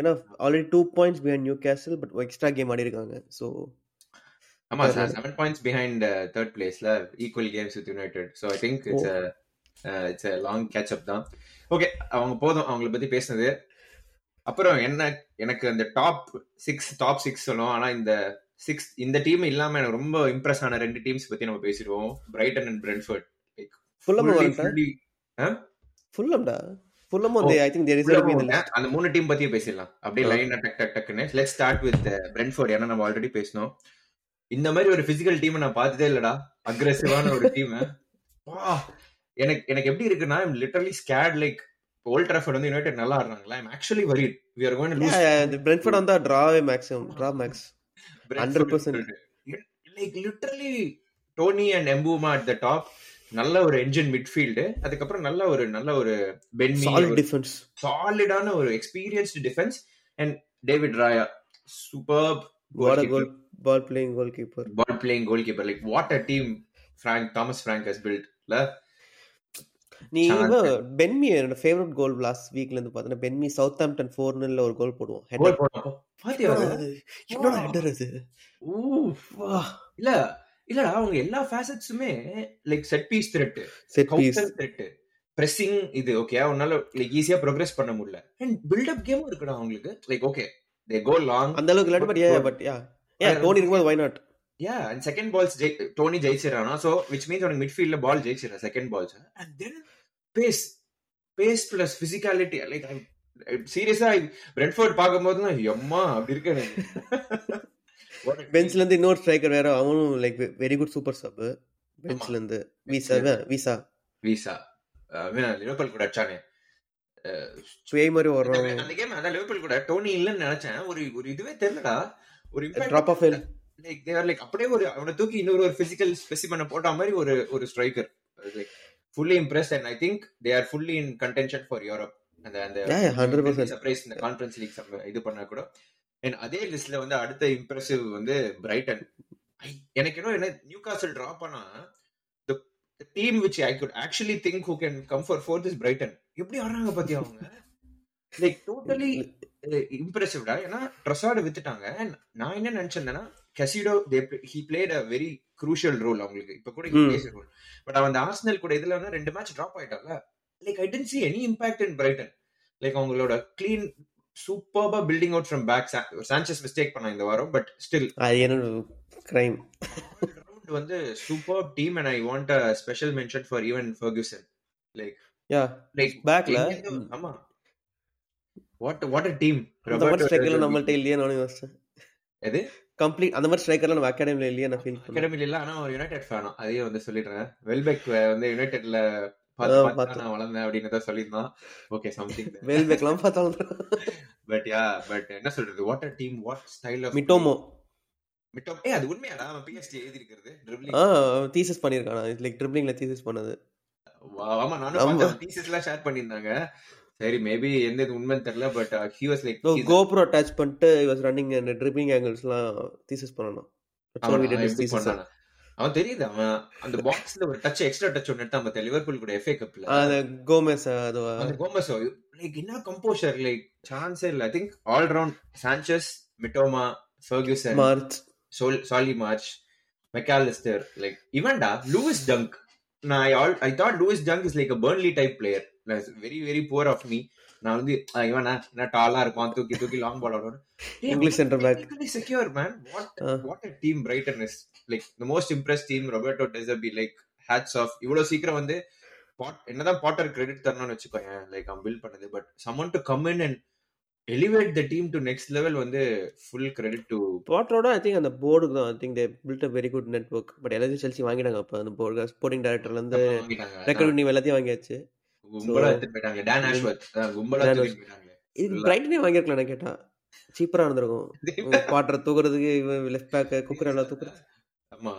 ஏன்னா already two points behind Newcastle but extra game ஆடி இருக்காங்க சோ ஆமா sir seven points behind third பிளேஸ்ல equal games with United so I think it's it's long catch up தான். Okay அவங்க போதும். அவங்கள பத்தி பேசினது. அப்புறம் என்ன எனக்கு அந்த டாப் சிக்ஸ் டாப் சிக்ஸ் சொல்லுவோம் ஆனா இந்த சிக்ஸ் இந்த டீம் இல்லாம எனக்கு ரொம்ப இம்ப்ரெஸ் ஆன ரெண்டு டீம்ஸ் பத்தி நம்ம பேசிடுவோம். பிரைட்டன் அண்ட் பிரென்ஃபர்ட் ஃபுல்லம்டா ஃபுல்லம் வந்து ஐ திங்க் தேர் இஸ் அந்த மூணு டீம் பத்தியே பேசிடலாம். அப்படியே லைன் டக் டக் டக்னு லெட்ஸ் ஸ்டார்ட் வித் பிரென்ஃபோர்ட் ஏன்னா நம்ம ஆல்ரெடி பேசணும் இந்த மாதிரி ஒரு பிசிக்கல் டீம் நான் பார்த்ததே இல்லடா. அக்ரெசிவான ஒரு டீம் எனக்கு எனக்கு எப்படி இருக்குன்னா literally scared like Old Trafford வந்து யுனைடெட் நல்லா ஆடுறாங்களா I'm actually worried we are going to lose Brentford வந்தா டிராவே மேக்ஸிமம் டிரா மேக்ஸ் 100% இல்ல like literally Toney and Mbeumo at the top நல்ல ஒரு என்ஜின் மிட்ஃபீல்டு அதுக்கப்புறம் நல்ல ஒரு நல்ல ஒரு பென்மி சாலிட் டிஃபென்ஸ் சாலிடான ஒரு experienced defence and David Raya super what a goal ball playing goalkeeper ball playing goalkeeper like what a team Frank Thomas Frank has built இல்ல நீ பென்மி என்னோட ஃபேவரட் கோல் லாஸ்ட் வீக்ல இருந்து பார்த்தீங்கன்னா பென்மி சவுத் ஆம்டன் ஃபோர் நில்ல ஒரு கோல் போடுவோம் பாத்தியா என்னோட ஹெட்டர் அது? இல்ல இல்லடா அவங்க எல்லா ஃபேசட்ஸுமே like set piece threat set piece threat pressing இது ஓகே உன்னால லைக் ஈஸியா ப்ரோக்ரஸ் பண்ண முடியல. அண்ட் பில்ட் அப் கேமும் இருக்குடா அவங்களுக்கு. Like okay they go long அந்த அளவுக்கு இல்லாட்டி but yeah but yeah Toney இருக்கும்போது why not yeah and second balls Toney ஜெயிச்சிடறானா so which means அவனுக்கு மிட்ஃபீல்ட்ல ball ஜெயிச்சிடறான் second balls and then pace pace plus physicality like சீரியஸா பிரெட்ஃபோர்ட் பார்க்கும்போது தான் எம்மா அப்படி இருக்கு பெஞ்ச்ல [LAUGHS] இருந்து இன்னொரு ஸ்ட்ரைக்கர் வேற அவனும் like very good super sub பெஞ்ச்ல இருந்து வீசா வீசா வீசா லிவர்பூல் கூட அடிச்சானே. பேய் மாதிரி வர்றான் அந்த கேம் அதான் லிவர்பூல் கூட டோனி இல்லன்னு நினைச்சேன் ஒரு ஒரு இதுவே தெரியலடா. ஒரு drop off like there like அப்படியே ஒரு அவனை தூக்கி இன்னொரு ஒரு பிசிக்கல் ஸ்பெசிமனை போட்ட மாதிரி ஒரு ஒரு striker like fully impress and I think they are fully in contention for Europe அந்த அந்த சர்ப்ரைஸ் இந்த கான்ஃபரன்ஸ் லீக் இது பண்ணா கூட. அண்ட் அதே லிஸ்ட்ல வந்து அடுத்த இம்ப்ரெசிவ் வந்து பிரைட்டன் எனக்கு என்ன என்ன நியூ காசல் ட்ரா பண்ணா team which I could actually think who can come for fourth is Brighton எப்படி ஆடுறாங்க பத்தி அவங்க? லைக் டோட்டலி [LAUGHS] இம்ப்ரெசிவ்டா ஏன்னா ட்ரெஸ்ஸாட வித்துட்டாங்க. நான் என்ன நினைச்சிருந்தேன்னா Caicedo he played a very crucial role அவங்களுக்கு. இப்ப கூட ரோல் பட் அவன் அந்த ஆர்சனல் கூட இதுல வந்து ரெண்டு மேட்ச் டிராப் ஆயிட்டாங்க like I didn't see any impact in Brighton like அவங்களோட clean சூப்பர்பா building out from back chances mistake பண்ண இந்த வாரம் பட் ஸ்டில் அது என்ன கிரைம் வந்து super team and I want a special mention for even Ferguson like yeah like பேக்ல ஆமா. வாட் வாட் அ டீம் அந்த மாதிரி ஸ்ட்ரைக்கர்ல நம்மள்ட்ட இல்லையே நானும் யோசிச்சேன். எது? கம்ப்ளீட் அந்த மாதிரி ஸ்ட்ரைக்கர்ல நம்ம அகாடமில இல்லையே நான் ஃபீல் அகாடமில இல்ல ஆனா யுனைடெட் ஃபேனா அதையும் வந்து சொல்லிடுறேன். வெல்பெக் வந்து யுனைடெட்ல நான் வளர்ந்தேன் அப்படின்னு சொல்லியிருந்தான். ஓகே சம்திங் வெல்பெக்லாம் பார்த்தாலும் பட் யா பட் என்ன சொல்றது? What a team what style of Mitoma Mitoma ஏ அது உண்மையாடா? அவன் பிஎஸ்டி எழுதி இருக்கிறது ட்ரிப்ளிங் ஆ தீசிஸ் பண்ணிருக்கானா லைக் ட்ரிப்ளிங்ல தீசிஸ் பண்ணது. ஆமா நானும் தீசிஸ் எல்லாம் ஷேர் பண்ணிருந்தாங்க சரி மேபி எந்த இது உண்மைன்னு தெரியல but he was like GoPro attach பண்ணிட்டு வாஸ் ரன்னிங் அந்த ட்ரிப்ளிங் ஆங்கிள்ஸ்லாம் தீசிஸ் பண்ணனும் அவன் தெரியுது அவன் அந்த பாக்ஸ்ல ஒரு டச் எக்ஸ்ட்ரா டச் ஒன்னு எடுத்தான் பத்த லிவர்பூல் கூட எஃப்ஏ கப்ல அந்த கோமெஸ் அதுவா? அந்த கோமெஸ் லைக் என்ன கம்போஷர் லைக் சான்ஸே இல்ல. I think all round chances Mitoma Ferguson March Sol Solly March MacAllister like இவன்டா Lewis Dunk நான் I all I thought Lewis Dunk is like a Burnley type player very very poor of me நான் வந்து இவனா என்ன டாலா இருப்பான் தூக்கி தூக்கி long ball ஆடணும் English centre back secure man what what a team Brighton is like the most impress team Roberto De Zerbi like hats off இவ்வளவு சீக்கிரம் வந்து பாட் என்னதான் பாட்டர் கிரெடிட் தரணும்னு வச்சுக்கோங்க லைக் அவன் பில்ட் பண்ணது but someone to come in and elevate the team to next level வந்து full credit to பாட்டரோட ஐ திங்க் அந்த போர்டுக்கு தான் I think they built a very good network but எல்லாத்தையும் செல்சி வாங்கிட்டாங்க அப்போ அந்த போர்டு ஸ்போர்ட்டிங் டைரக்டர்ல இருந்து ரெக்கார்ட் பண்ணி எல்லாத்தையும் வாங்கியாச்சு. கும்பலா எடுத்துட்டு போயிட்டாங்க. டான் கும்பலா தூக்கிட்டு போயிட்டாங்க. இது பிரைட்டனே சீப்பரா இருந்திருக்கும். [LAUGHS] தூக்குறதுக்கு லெஃப்ட் பேக் குக்கர் எல்லாம் தூக்குறது. ஆமா.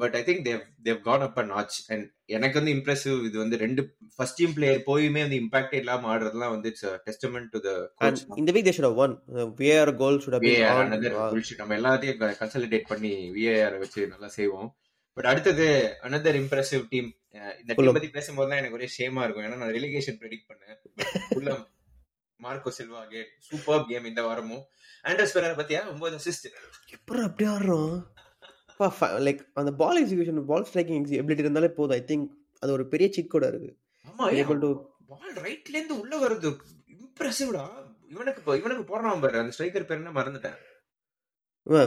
But I think they they gone up a notch and எனக்கு வந்து இம்ப்ரெசிவ் இது வந்து ரெண்டு ஃபர்ஸ்ட் டீம் பிளேயர் போயுமே வந்து இம்பாக்ட் இல்லாம ஆடுறதுலாம் வந்து it's testament to the coach இந்த week they should have won VAR goal should have been நம்ம எல்லாத்தையும் கன்சாலிடேட் பண்ணி விஏஆர் வச்சு நல்லா செய்வோம். பட் அடுத்தது அனதர் இம்ப்ரெசிவ் டீம் இந்த டீம் பத்தி பேசும்போது தான் எனக்கு ஒரே ஷேமா இருக்கும். ஏன்னா நான் ரெலிகேஷன் ப்ரெடிக்ட் பண்ணேன். Marco Silva game super game இந்த வாரமும். ஆண்டர்ஸ் பெரர் பத்தியா? ஒன்பது அசிஸ்ட் எப்படி அப்படி ஆடுறோம் லைக் அந்த ball execution ball striking ability இருந்தாலே போதும். ஐ திங்க் அது ஒரு பெரிய சிக் கூட இருக்கு. ஆமா பால் ரைட்ல இருந்து உள்ள வருது. இம்ப்ரெசிவ்டா இவனுக்கு இவனுக்கு போறான் பாரு. அந்த ஸ்ட்ரைக்கர் பேர் என்ன? மறந்துட்டேன்.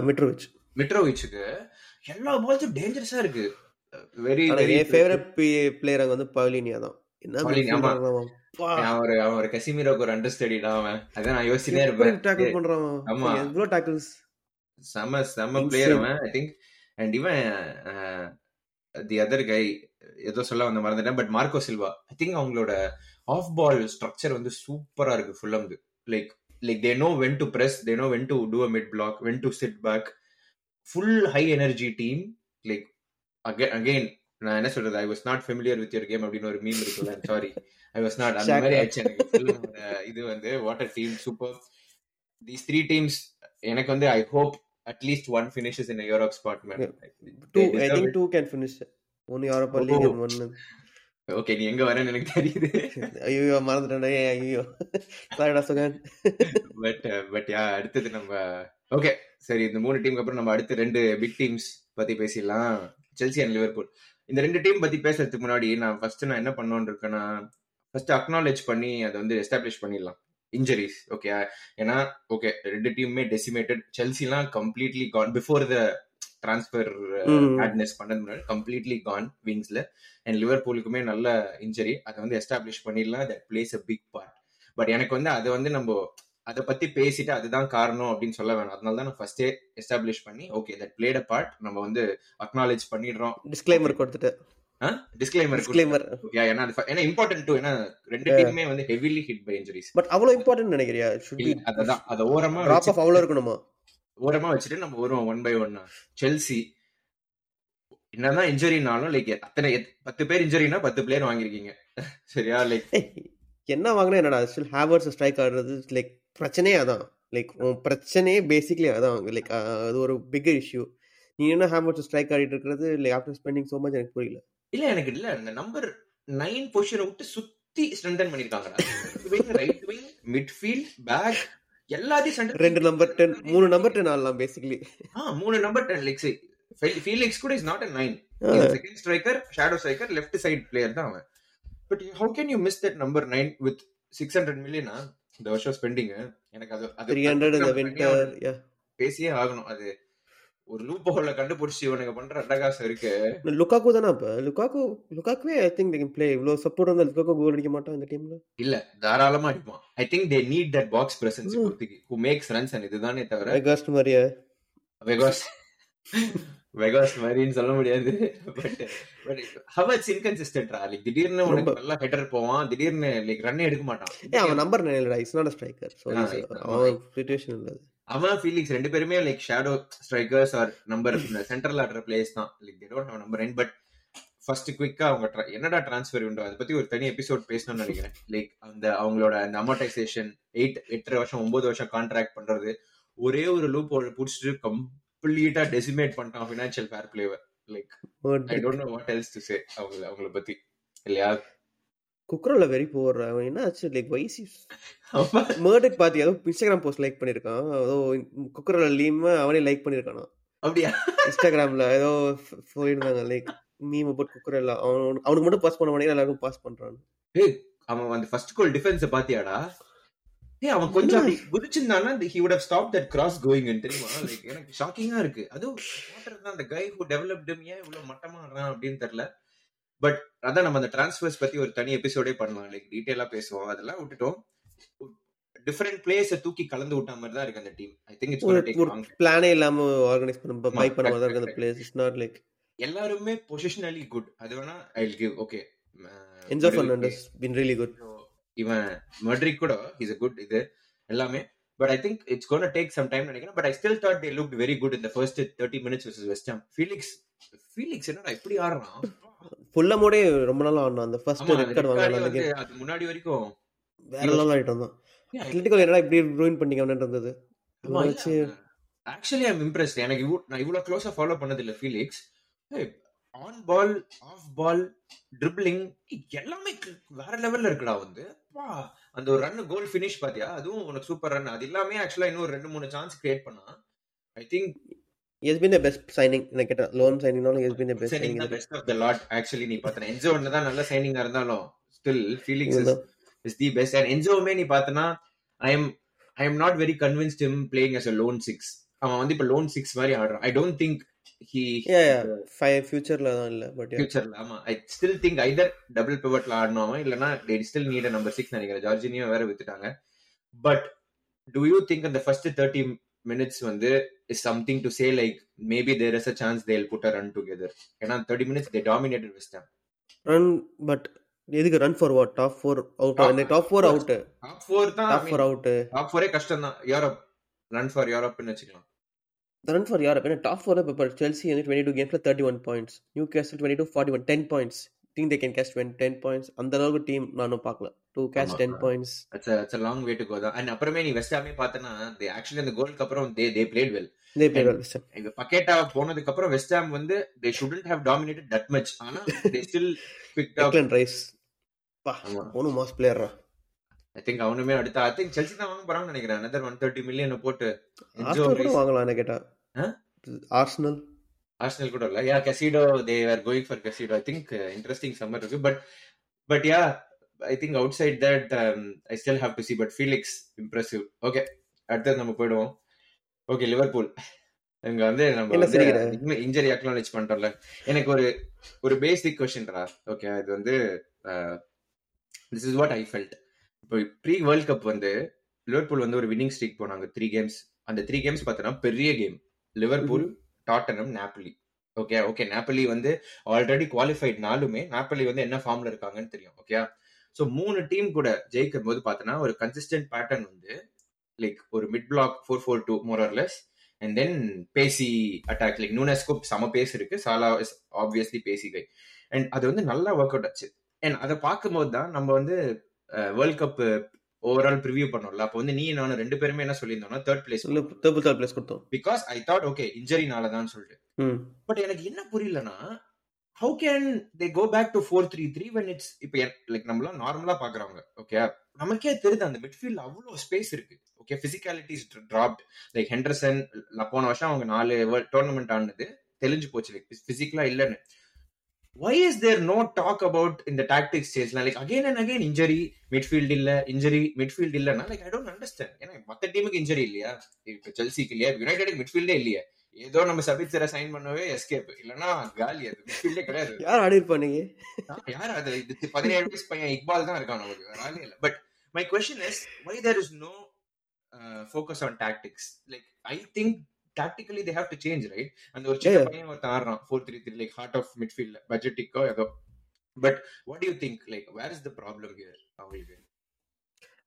மிட்ரோவிச் மிட்ரோவிச்சுக்கு எல்லா பால்ஸும் டேஞ்சரஸா இருக்கு. வெரி என் ஃபேவரட் பிளேயர் அங்க வந்து பவுலினியா தான். ஒரு ஒரு கசிமீரோக்கு ஒரு அண்டர் ஸ்டடிடா அவன். அதான் நான் யோசிச்சுட்டே இருப்பேன். டேக்கிள் பண்றான் ஆமா. எவ்வளவு டேக்கிள்ஸ் செம செம பிளேயர் அவன் ஐ திங்க் அண்ட் இவன் தி அதர் கை ஏதோ சொல்ல வந்த மறந்துட்டேன் but Marco Silva I think அவங்களோட ஆஃப் பால் ஸ்ட்ரக்சர் வந்து சூப்பரா இருக்கு ஃபுல் வந்து. Like like they know when to press they know when to do a mid block when to sit back full high energy team like again நான் என்ன சொல்றது? I was not familiar with your game அப்படின்னு ஒரு meme இருக்குல்ல? Sorry I was not அந்த மாதிரி ஆச்சு எனக்கு. ஒரு இது வந்து what a team super these three teams எனக்கு வந்து I hope at least one finishes in Europe spot man two I think two can finish ஒன்னு யூரோப்பா லீக் அண்ட் ஒன்னு ஓகே நீ எங்க வரேன்னு எனக்கு தெரியுது. ஐயோ மறந்துட்டேன் ஐயோ சாரிடா சுகன். பட் பட் யா அடுத்தது நம்ம ஓகே சரி இந்த மூணு டீமுக்கு அப்புறம் நம்ம அடுத்து ரெண்டு பிக் டீம்ஸ் பத்தி பேசிடலாம். செல்சி அண்ட் லிவர்பூல் இந்த ரெண்டு டீம் பத்தி பேசுறதுக்கு முன்னாடி நான் ஃபர்ஸ்ட் நான் என்ன பண்ணோன்னு இருக்கேன்னா ஃபர்ஸ்ட் அக்னாலேஜ் பண்ணி அதை வந்து எஸ்டாப்ளிஷ் பண்ணிடலாம். இன்ஜரிஸ் ஓகே ஏன்னா ஓகே ரெண்டு டீமுமே decimated செல்சிலாம் completely gone before the transfer madness பண்ணது முன்னாடி கம்ப்ளீட்லி கான் விங்ஸ்ல அண்ட் லிவர்பூலுக்குமே நல்ல இன்ஜரி அதை வந்து எஸ்டாப்ளிஷ் பண்ணிடலாம். That plays a big part but எனக்கு வந்து அதை வந்து நம்ம அதை பத்தி பேசிட்டு அதுதான் காரணம் அப்படின்னு சொல்ல வேணாம். அதனால தான் நான் ஃபர்ஸ்டே எஸ்டாப்ளிஷ் பண்ணி okay that played a part நம்ம வந்து அக்னாலேஜ் பண்ணிடுறோம். டிஸ்க்ளைமர் கொடுத்துட்டு. டிஸ்க்ளைமர் டிஸ்க்ளைமர் ஏன்னா அது ஏன்னா இம்பார்ட்டன்ட் டூ ஏன்னா ரெண்டு டீமுமே வந்து heavily hit by injuries but அவ்வளவு இம்பார்ட்டன்ட் நினைக்கிறியா? ஷுட் பி அதான். அத ஓரமா டிராப் ஆஃப் அவ்வளவு இருக்கணுமா? ஓரமா வச்சுட்டு நம்ம வருவோம் ஒன் பை ஒன்னா செல்சி என்னதான் இன்ஜுரினாலும் லைக் அத்தனை பத்து பேர் இன்ஜுரினா பத்து பிளேயர் வாங்கிருக்கீங்க [LAUGHS] சரியா? லைக் [LAUGHS] என்ன வாங்கினா என்னடா? ஸ்டில் ஹேவர்ஸ் ஸ்ட்ரைக் ஆடுறது லைக் பிரச்சனையே அதான். லைக் உன் பிரச்சனையே பேசிக்லி அதான் லைக் அது ஒரு பிக் இஷ்யூ நீ என்ன ஹேவர்ஸ் ஸ்ட்ரைக் ஆடிட்டு இருக்கிறது? Like after spending so much எனக்கு புரியல. இல்ல எனக்கு இல்ல. இந்த நம்பர் நைன் பொசிஷனை விட்டு சுத்தி ஸ்ட்ரென்தன் பண்ணிருக்காங்கடா. ரைட் விங் மிட்ஃபீல்ட் பேக் எல்லாத்தையும் ரெண்டு நம்பர் டென் மூணு நம்பர் டென் ஆடலாம் பேசிக்கலி ஆ மூணு நம்பர் டென் லைக் ஃபீலிக்ஸ் கூட is not a nine second striker shadow striker left side player தான் அவன். But how can you miss that number nine with six hundred millionaire இந்த வருஷம் spending எனக்கு அது வின்டர் பேசியே ஆகணும். அது ஒரு லூப் ஹோல்ல கண்டுபிடிச்சு இவனுக்கு பண்ற அட்டகாசம் இருக்கு. லுக்காக்கு தானே அப்ப? Lukaku லுக்காக்குவே I think they can play இவ்வளவு சப்போர்ட் வந்து லுக்காக்கு கோல் அடிக்க மாட்டான் இந்த டீம்ல இல்ல தாராளமா அடிப்பான். I think they need that box presence இப்போதைக்கு. ஹூ மேக்ஸ் ரன்ஸ் அண்ட் இதுதானே தவிர வெகாஸ்ட் மாதிரியா? வெகாஸ் வெகாஸ் மாதிரின்னு சொல்ல முடியாது. பட் பட் ஹவர்ஸ் இன்கன்சிஸ்டன்ட்ரா லைக் திடீர்னு உனக்கு நல்லா ஹெட்டர் போவான் திடீர்னு லைக் ரன் எடுக்க மாட்டான். ஏ அவன் நம்பர் இல்லடா இஸ் நாட் ஸ்ட்ரைக்கர் சோ அவன் சிச்சுவேஷன் இல்ல அவன் ஃபீலிக்ஸ் ரெண்டு பேருமே like shadow strikers are number central ஆடுற பிளேஸ் தான். Like they don't have number nine but first குவிக்கா அவங்க என்னடா டிரான்ஸ்ஃபர் உண்டோ அதை பத்தி ஒரு தனி எபிசோட் பேசணும்னு நினைக்கிறேன். லைக் அந்த அவங்களோட அந்த அமோட்டைசேஷன் எயிட் எட்டரை வருஷம் ஒன்பது வருஷம் கான்ட்ராக்ட் பண்றது ஒரே ஒரு லூப் புடிச்சிட்டு கம்ப்ளீட்டா டெசிமேட் பண்ணிட்டான் financial fair play like I don't know what else to say அவங்க அவங்கள பத்தி. இல்லையா? குக்ரோல வெரி போர் அவன் என்ன ஆச்சு? லைக் வைசி மர்டக் பாத்தி ஏதோ இன்ஸ்டாகிராம் போஸ்ட் லைக் பண்ணிருக்கான். ஏதோ குக்ரோல லீம் அவனே லைக் பண்ணிருக்கானா? அப்படியா? இன்ஸ்டாகிராம்ல ஏதோ சொல்லிருந்தாங்க லைக் மீம் போட் குக்ரோல அவன் அவனுக்கு மட்டும் பாஸ் பண்ண மாட்டேங்க எல்லாருக்கும் பாஸ் பண்றான் அவன் அந்த ஃபர்ஸ்ட் கோல் டிஃபென்ஸ் பாத்தியாடா? அவன் கொஞ்சம் அப்படி குதிச்சிருந்தானா he would have stop that cross going தெரியுமா? லைக் எனக்கு ஷாக்கிங்கா இருக்கு. அதுவும் அந்த கை ஹூ டெவலப்ட் ஏன் இவ்வளவு மட்டமா ஆடுறான் அப்படின்னு தெரியல. பட் அதான் நம்ம அந்த டிரான்ஸ்ஃபர்ஸ் பத்தி ஒரு தனி எபிசோடே பண்ணலாம் லைக் டீடைலா பேசுவோம். அதெல்லாம் விட்டுட்டோம். டிஃபரெண்ட் பிளேயர்ஸ் தூக்கி கலந்து விட்ட மாதிரி தான் இருக்கு அந்த டீம் ஐ திங்க் இட்ஸ் பிளானே இல்லாம ஆர்கனைஸ் பண்ண பை பண்ண மாதிரி இருக்கு அந்த பிளேஸ் இட்ஸ் நாட் லைக் எல்லாருமே பொசிஷனலி குட் அது வேணா I will give okay Enzo Fernandez been really good இவன் மட்ரிக் கூட இஸ் a குட் இது எல்லாமே. But I think it's gonna take some time நினைக்கிறேன். But I still thought they look very good இந்த first thirty minutes versus West Ham Felix Felix என்னடா இப்படி ஆடுறான்? ஃபுல்லமோடே ரொம்ப நாள் ஆடினான் அந்த ஃபர்ஸ்ட் ரெட் கார்டு வாங்கினான் அந்த கேம் அது முன்னாடி வரைக்கும் வேற லெவல் ஆயிட்டு வந்தான் அத்லெட்டிகோ என்னடா இப்படி ரூயின் இருந்தது? வச்சு ஆக்சுவலி ஐம் இம்ப்ரெஸ் எனக்கு இவ்வளோ நான் இவ்வளோ க்ளோஸாக ஃபாலோ பண்ணது இல்லை Felix on ball off ball dribbling எல்லாமே வேற லெவல்ல இருக்குடா வந்து. அந்த ஒரு ரன் கோல் ஃபினிஷ் பாத்தியா? அதுவும் உனக்கு சூப்பர் ரன் அது எல்லாமே ஆக்சுவலா இன்னும் ரெண்டு மூணு சான்ஸ் கிரியேட் பண்ணா I think is been best signing நான் கேட்டேன். Loan சைனிங்னாலும் is been best signing best of the lot actually நீ பார்த்தன. என்ஜோ ஒன்று தான் நல்ல சைனிங்கா இருந்தாலும் still Felix is the best and என்ஜோவுமே நீ பார்த்தனா I am I am not very convinced him playing as a lone six அவன் வந்து இப்போ லோன் சிக்ஸ் மாதிரி ஆடுறான். ஐ டோன்ட் திங்க் ஹி ஃபியூச்சர்ல தான் இல்ல பட் ஃபியூச்சர்ல ஆமா. I still think either double பிவட்ல ஆடணும் இல்லனா they still need number six நினைக்கிறேன். ஜார்ஜினியோ வேற வித்துட்டாங்க. பட் டு யூ திங்க் அந்த ஃபர்ஸ்ட் தேர்ட்டி மினிட்ஸ் வந்து is something to say like maybe there is a chance they'll put a run together ஏன்னா thirty minutes they dominated West Ham run but எதுக்கு run for what top four out இந்த top four out top four தான் top four out top ஃபோரே கஷ்டம் தான் Europe run for யூரோப்னு வச்சுக்கலாம். The run for Europe. In a top four, but Chelsea in 22 games, 31 points. Newcastle 22, 41, 10 points. Think they can catch 20, 10 points. அந்த அளவுக்கு team நானும் பார்க்கல to catch ஆமா. Ten points it's it's long way to go தான் and அப்புறமே நீ west ஹாமே பார்த்தனா they actually அந்த கோலுக்கு அப்புறம் they they played well they play well இந்த பக்கெட்டா போனதுக்கு அப்புறம் வெஸ்ட் ஹாம் வந்து they shouldn't have dominated that much ஆனா they still picked up Rice பா ஒன்னு மாஸ் பிளேயரா ஐ திங்க் அவனுமே அடுத்த ஐ திங்க் செல்சி தான் வாங்க போறாங்கன்னு நினைக்கிறேன். Another ஒன் தேர்ட்டி மில்லியன் போட்டு ஆர்சனல் கூட வாங்கலாம் என்ன கேட்டா? ஆர்சனல் ஆர்சனல் கூட இல்ல. Yeah Caicedo they are going for Caicedo I think interesting summer இருக்கு. But but yeah I think outside that I still have to see but Felix impressive okay அடுத்தது நம்ம போயிடுவோம். ஓகே லிவர்பூல் இங்க வந்து நம்ம? Injury acknowledge பண்ணிட்டோம்ல. எனக்கு ஒரு ஒரு பேசிக் கொஸ்டின்ரா ஓகே இது வந்து this is what I felt இப்போ ப்ரீ வேர்ல்ட் கப் வந்து லிவர்பூல் வந்து ஒரு வின்னிங் ஸ்ட்ரீக் போனாங்க. த்ரீ கேம்ஸ் அந்த த்ரீ கேம்ஸ் பார்த்தோன்னா பெரிய game Liverpool Tottenham Napoli okay okay Napoli வந்து ஆல்ரெடி குவாலிஃபைட்னாலுமே நாப்பலி வந்து என்ன ஃபார்ம்ல இருக்காங்கன்னு தெரியும். ஓகே ஸோ மூணு டீம் கூட ஜெயிக்கும் போது பார்த்தோன்னா ஒரு கன்சிஸ்டன்ட் பேட்டர்ன் வந்து லைக் ஒரு mid block four four two more or less and then பேசி அட்டாக் லைக் நூனஸ்கோ சம பேஸ் இருக்கு. சாலா இஸ் ஆப்வியஸ்லி பேசி கை அண்ட் அது வந்து நல்லா ஒர்க் அவுட் ஆச்சு. அண்ட் அதை பார்க்கும்போது தான் நம்ம வந்து வேர்ல்ட் கப் ஓவரால் ப்ரிவியூ பண்ணோம்ல அப்போ வந்து நீ நானும் ரெண்டு பேருமே என்ன சொல்லியிருந்தோம்னா third place third third place கொடுத்தோம். பிகாஸ் ஐ தாட் ஓகே இன்ஜரினால தான் சொல்லிட்டு. பட் எனக்கு என்ன புரியலனா how can they go back to four three three when it's இப்போ லைக் நம்மளாம் நார்மலா பாக்குறவங்க ஓகே நமக்கே தெரியுது அந்த மிட்ஃபீல்ட் அவ்வளோ ஸ்பேஸ் இருக்கு okay physicalities dropped like Henderson போன வருஷம் அவங்க நாலு டோர்னமெண்ட் ஆனது தெளிஞ்சு போச்சு லைக் பிசிக்கலா இல்லைன்னு. Why is there no talk about in the tactics stage? Like again and again injury midfield இல்ல injury midfield இல்லனா like i don't understand. ஏன்னா மத்த டீமுக்கு இன்ஜரி இல்லையா? இப்ப செல்சிக்கு இல்லையா? யுனைடெட் மிட்ஃபீல்டே இல்லையா. ஏதோ நம்ம சபித் சைன் பண்ணவே எஸ்கேப் இல்லனா காலி அது. மிட்ஃபீல்டே கிடையாது. யார் ஆடி இருப்பா நீங்க யார் அது? பதினேழு வயசு பையன் இக்பால் தான் இருக்கான் நமக்கு. வேற ஆளே இல்ல but my question is why there is no focus on tactics like I think tactically they have to change right அந்த ஒரு சின்ன. பையன் ஒருத்தன் ஆடுறான் four three three like heart of midfield பட்ஜெட்டிக்கோ ஏதோ but what you think like where is the problem here அவங்களுக்கு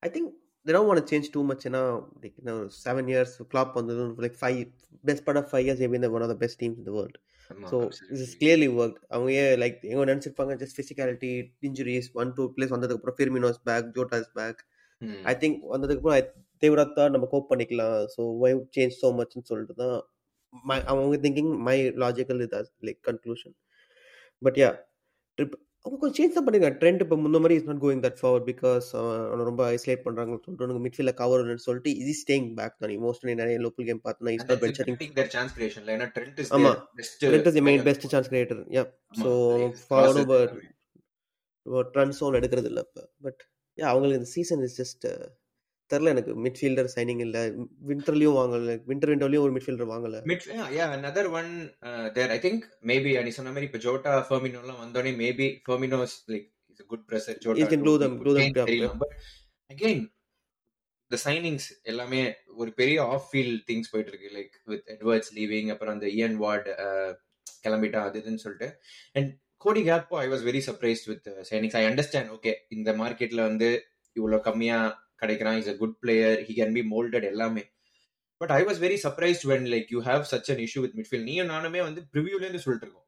I think they don't want to change too much ஏன்னா you know seven years Klopp வந்தது like five best part of five years they've been the one of the best teams in the world ஆமா, so absolutely. this is clearly worked அவங்க like எங்க நினைச்சிருப்பாங்க just physicality injuries one two place வந்ததுக்கு அப்புறம் Firmino's back Jota's back. I think வந்ததுக்கு அப்புறம் தேவராத்தா நம்ம கோப் பண்ணிக்கலாம். ஸோ வை சேஞ்ச் ஸோ மச்னு சொல்லிட்டு தான் மை அவங்க திங்கிங் மை லாஜிக்கல் இது லைக் கன்க்ளூஷன் பட் யா ட்ரிப் அவங்க கொஞ்சம் சேஞ்ச் தான் பண்ணிருக்காங்க. ட்ரெண்ட் இப்போ முன்ன மாதிரி is not going that forward because அவனை ரொம்ப ஐசோலேட் பண்ணுறாங்கன்னு சொல்லிட்டு உனக்கு மிட்ஃபீல்டில் கவர் சொல்லிட்டு இது ஸ்டேயிங் பேக் தான். மோஸ்ட்லி நிறைய லோக்கல் கேம் பார்த்தோன்னா இஸ் நாட். ஏன்னா ஆமா. Trend is main. Best chance creator yeah so follow crosses ட்ரன் சோன் எடுக்கிறது இல்லை இப்போ. பட் யா அவங்களுக்கு இந்த சீசன் இஸ் ஜஸ்ட் தெரில எனக்கு. மிட்ஃபீல்டர் சைனிங் இல்லை. விண்டர்லையும் வாங்கல. விண்டர் விண்டோலையும் ஒரு மிட்ஃபீல்டர் வாங்கல. Yeah, yeah, another one uh, there. I think maybe நீ சொன்ன மாதிரி இப்போ ஜோட்டா ஃபெர்மினோ எல்லாம் வந்தோடனே maybe Firmino's like is a good presser. Jota He can do them- do them but again the signings எல்லாமே ஒரு பெரிய ஆஃப் ஃபீல்ட் திங்ஸ் போயிட்டு இருக்கு. லைக் வித் எட்வர்ட்ஸ் லீவிங் அப்புறம் அந்த இயன் வார்ட் கிளம்பிட்டா அது இதுன்னு சொல்லிட்டு. And Cody Gakpo I was very surprised with signings I understand okay இந்த மார்க்கெட்ல வந்து இவ்வளவு கம்மியா கிடைக்கிறான். Is a good player he can be moulded எல்லாமே. But I was very surprised when like you have such an issue with midfield நீயும் நானுமே வந்து ப்ரிவியூல இருந்து சொல்லிட்டு இருக்கோம்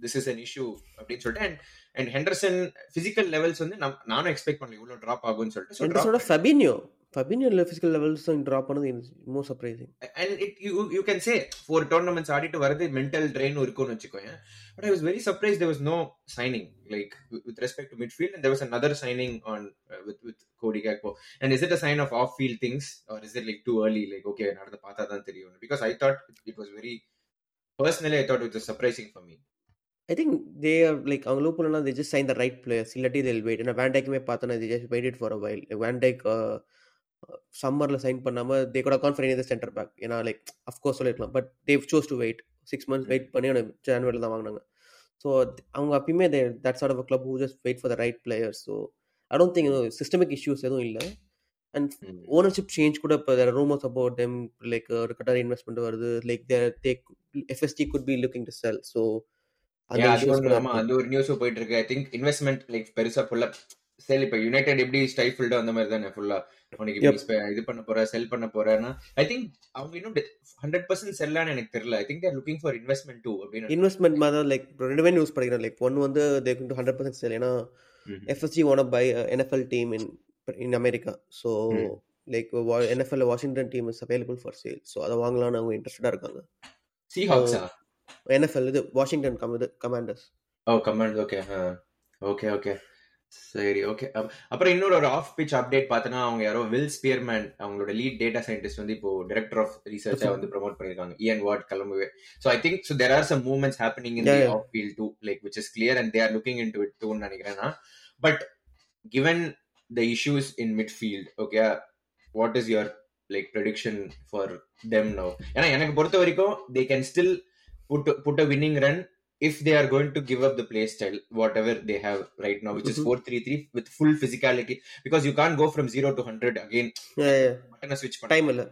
திஸ் இஸ் அன் இஷ்யூ அப்படின்னு சொல்லிட்டு. And and Henderson physical levels வந்து நானும் எக்ஸ்பெக்ட் பண்ணல. இவ்வளவு ட்ராப் ஆகும்னு சொல்லிட்டு. Fabinho Fabinho physical levels drop பண்ணது more surprising and it you you can say four tournaments ஆடிட்டு வரது மென்டல் ட்ரெயின் இருக்கும்னு வச்சுக்கோங்க but I was very surprise there was no signing like with respect to midfield and there was another signing on uh, with with Cody Gakpo and is it a sign of off field things or is it like too early like okay நடந்து பார்த்தா தான் தெரியும் because I thought it was very personally I thought it was surprising for me I think they are like அவங்க loop பண்ணலாம் they just sign the right players இல்லாட்டி தில் wait ஏன்னா வேண்டைக்குமே பார்த்தோன்னா the just wait for a while Van Dijk சம்மரில் sign பண்ணாமல் they கூட கான்ஃபிடன்ட் இந்த சென்டர் பேக் ஏன்னா like of course சொல்லிருக்கலாம். But they've chose to wait six months wait பண்ணி அவனை ஜான்வரியில் தான் வாங்கினாங்க. ஸோ அவங்க அப்பயுமே they that sort of club who just wait for the right players so I don't think systemic issues எதுவும் இல்லை. அண்ட். ஓனர்ஷிப் சேஞ்ச் கூட இப்போ there rumours about them like ஒரு கட்டார் இன்வெஸ்ட்மெண்ட் வருது. Like there they FSG could be looking to sell so அது ஒரு news போயிட்டு இருக்கு. ஐ திங்க் இன்வெஸ்ட்மெண்ட் லைக் பெருசா புள்ள செல் இப்ப யுனைடெட் எப்படி ஸ்டைஃபில்டோ அந்த மாதிரி தானே? ஃபுல்லா உனக்கு. இப்ப இது பண்ண போற செல் பண்ண போறேன்னா ஐ திங்க் அவங்க இன்னும் ஹண்ட்ரட் பர்சன்ட் செல்லான்னு எனக்கு தெரியல. I think there looking for investment too அப்படின்னு இன்வெஸ்ட்மெண்ட் மாதிரி லைக் ரெண்டுமே நியூஸ் படிக்கிறேன் லைக் ஒன் வந்து they do hundred percent sale ஏன்னா. FSG one by NFL team in in America so. Like NFL Washington team is available for sale so அதை வாங்கலாம்னு அவங்க இன்ட்ரெஸ்டடாக இருக்காங்க. சீஹாக்ஸா என்எஃப்எல் இது வாஷிங்டன் கம் இது Commanders oh comment okay okay okay சரி ஓகே அப்புறம் இன்னொரு ஒரு ஆஃப் பிச் அப்டேட் பார்த்தனா அவங்க யாரோ வில் ஸ்பியர்மேன் அவங்களோட லீட் டேட்டா சயின்டிஸ்ட் வந்து இப்போ டைரக்டர் ஆஃப் ரிசர்ச்சா வந்து ப்ரோமோட் பண்ணிருக்காங்க Ian Ward கிளம்புவே. So I think so there are some movements happening in the. Off field too like which is clear and they are looking into it டூன்னு நினைக்கிறேன் but given the issues in midfield okay what is your like prediction for them no ஏன்னா எனக்கு பொறுத்த வரைக்கும் they can still put put a winning run if they are going to give up the play style, whatever they have right now, which Mhm. is 4 3 3 with full physicality, because you can't go from 0 to 100 again, button switch. பண்ண. Time இல்லை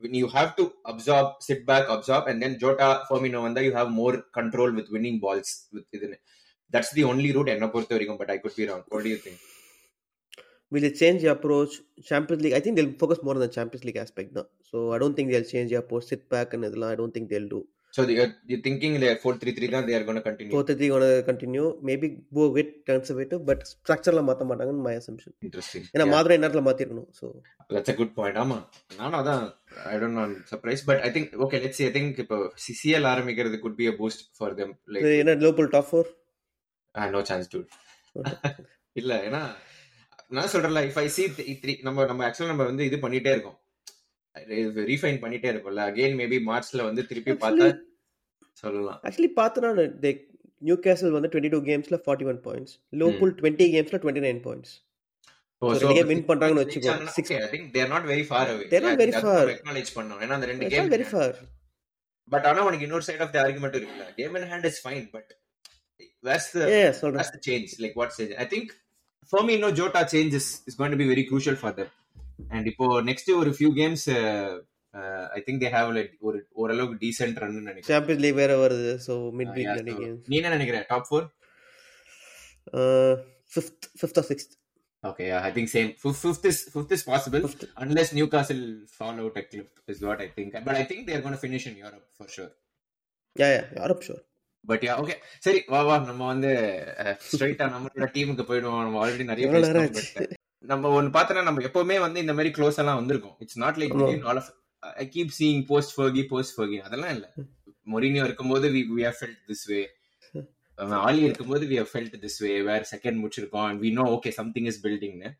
When you have to absorb, sit back, absorb, and then Jota, Firmino, and you have more control with winning balls. With within it. That's the only route, என்ன பொறுத்த வரைக்கும், but I could be wrong. What do you think? will they change the approach champions league i think they'll focus more on the champions league aspect now so i don't think they'll change the approach sit back and இதெல்லாம் i don't think they'll do So you're, you're thinking the 4 3 3 தான் they are going to continue. fourth three gonna continue maybe go with conservative but structureல மாத்த மாட்டாங்கன்னு my assumption Interesting. ஏன்னா. மாதுரை நேரத்துல மாத்திரணும் so That's a good point. ஆமா நானும் அதான் I don't know I'm surprised but I think okay let's see I think இப்போ CCL ஆரம்பிக்கிறது could be a boost for them like இது என்ன Liverpool top four ah, no chance dude இல்ல ஏன்னா நான் சொல்றேன்ல இஃப் ஐ சி த்ரீ நம்ம நம்ம ஆக்சுவலா நம்ம வந்து இது பண்ணிட்டே இருக்கோம் ரீஃபைன் பண்ணிட்டே இருக்கோம்ல அகைன் மேபி மார்ச்ல வந்து திருப்பி பார்த்தா சொல்லலாம் ஆக்சுவலி பார்த்தனா தே நியூ கேசல் வந்து twenty two கேம்ஸ்ல forty one points Liverpool twenty கேம்ஸ்ல twenty nine points Oh, win பண்றாங்கன்னு வச்சுக்கோ. ஜெயிச்சாங்கன்னா, Six- okay, I think they are not very far away. They're not Yeah, very that's far. நம்ம acknowledge பண்ணோம். ஏன்னா அந்த ரெண்டு game very far but ஆனா உனக்கு இன்னொரு சைடு ஆஃப் தி ஆர்குமெண்ட் இருக்குல்ல game in hand is fine but the சொல்றேன் இப்போ ஒரு few games, uh, uh, I think they have like ஒரு ஓரளவுக்கு decent run நினைக்கிறேன். சாம்பியன்ஸ் லீக் வேற வருது so mid Uh, week games நீ என்ன நினைக்கிற? Top four fifth fifth or sixth okay I think same fifth is fifth is possible. Unless Newcastle fall out a cliff is what I think but I think they're gonna finish in Europe for sure yeah yeah Europe sure but yeah okay சரி வா வா நம்ம வந்து ஸ்ட்ரைட்டா நம்மளோட டீமுக்கு போயிடுவோம். நம்ம ஆல்ரெடி நிறைய நம்ம ஒன்னு பார்த்தோன்னா நம்ம எப்பவுமே வந்து இந்த மாதிரி க்ளோஸ் எல்லாம் வந்திருக்கும். It's not like. All of I keep seeing post Fergie post Fergie அதெல்லாம் இல்ல. மொரினியோ இருக்கும்போது we we have felt this way Ole இருக்கும்போது we have felt this way where second முடிச்சிருக்கோம் and we know okay something is பில்டிங்னு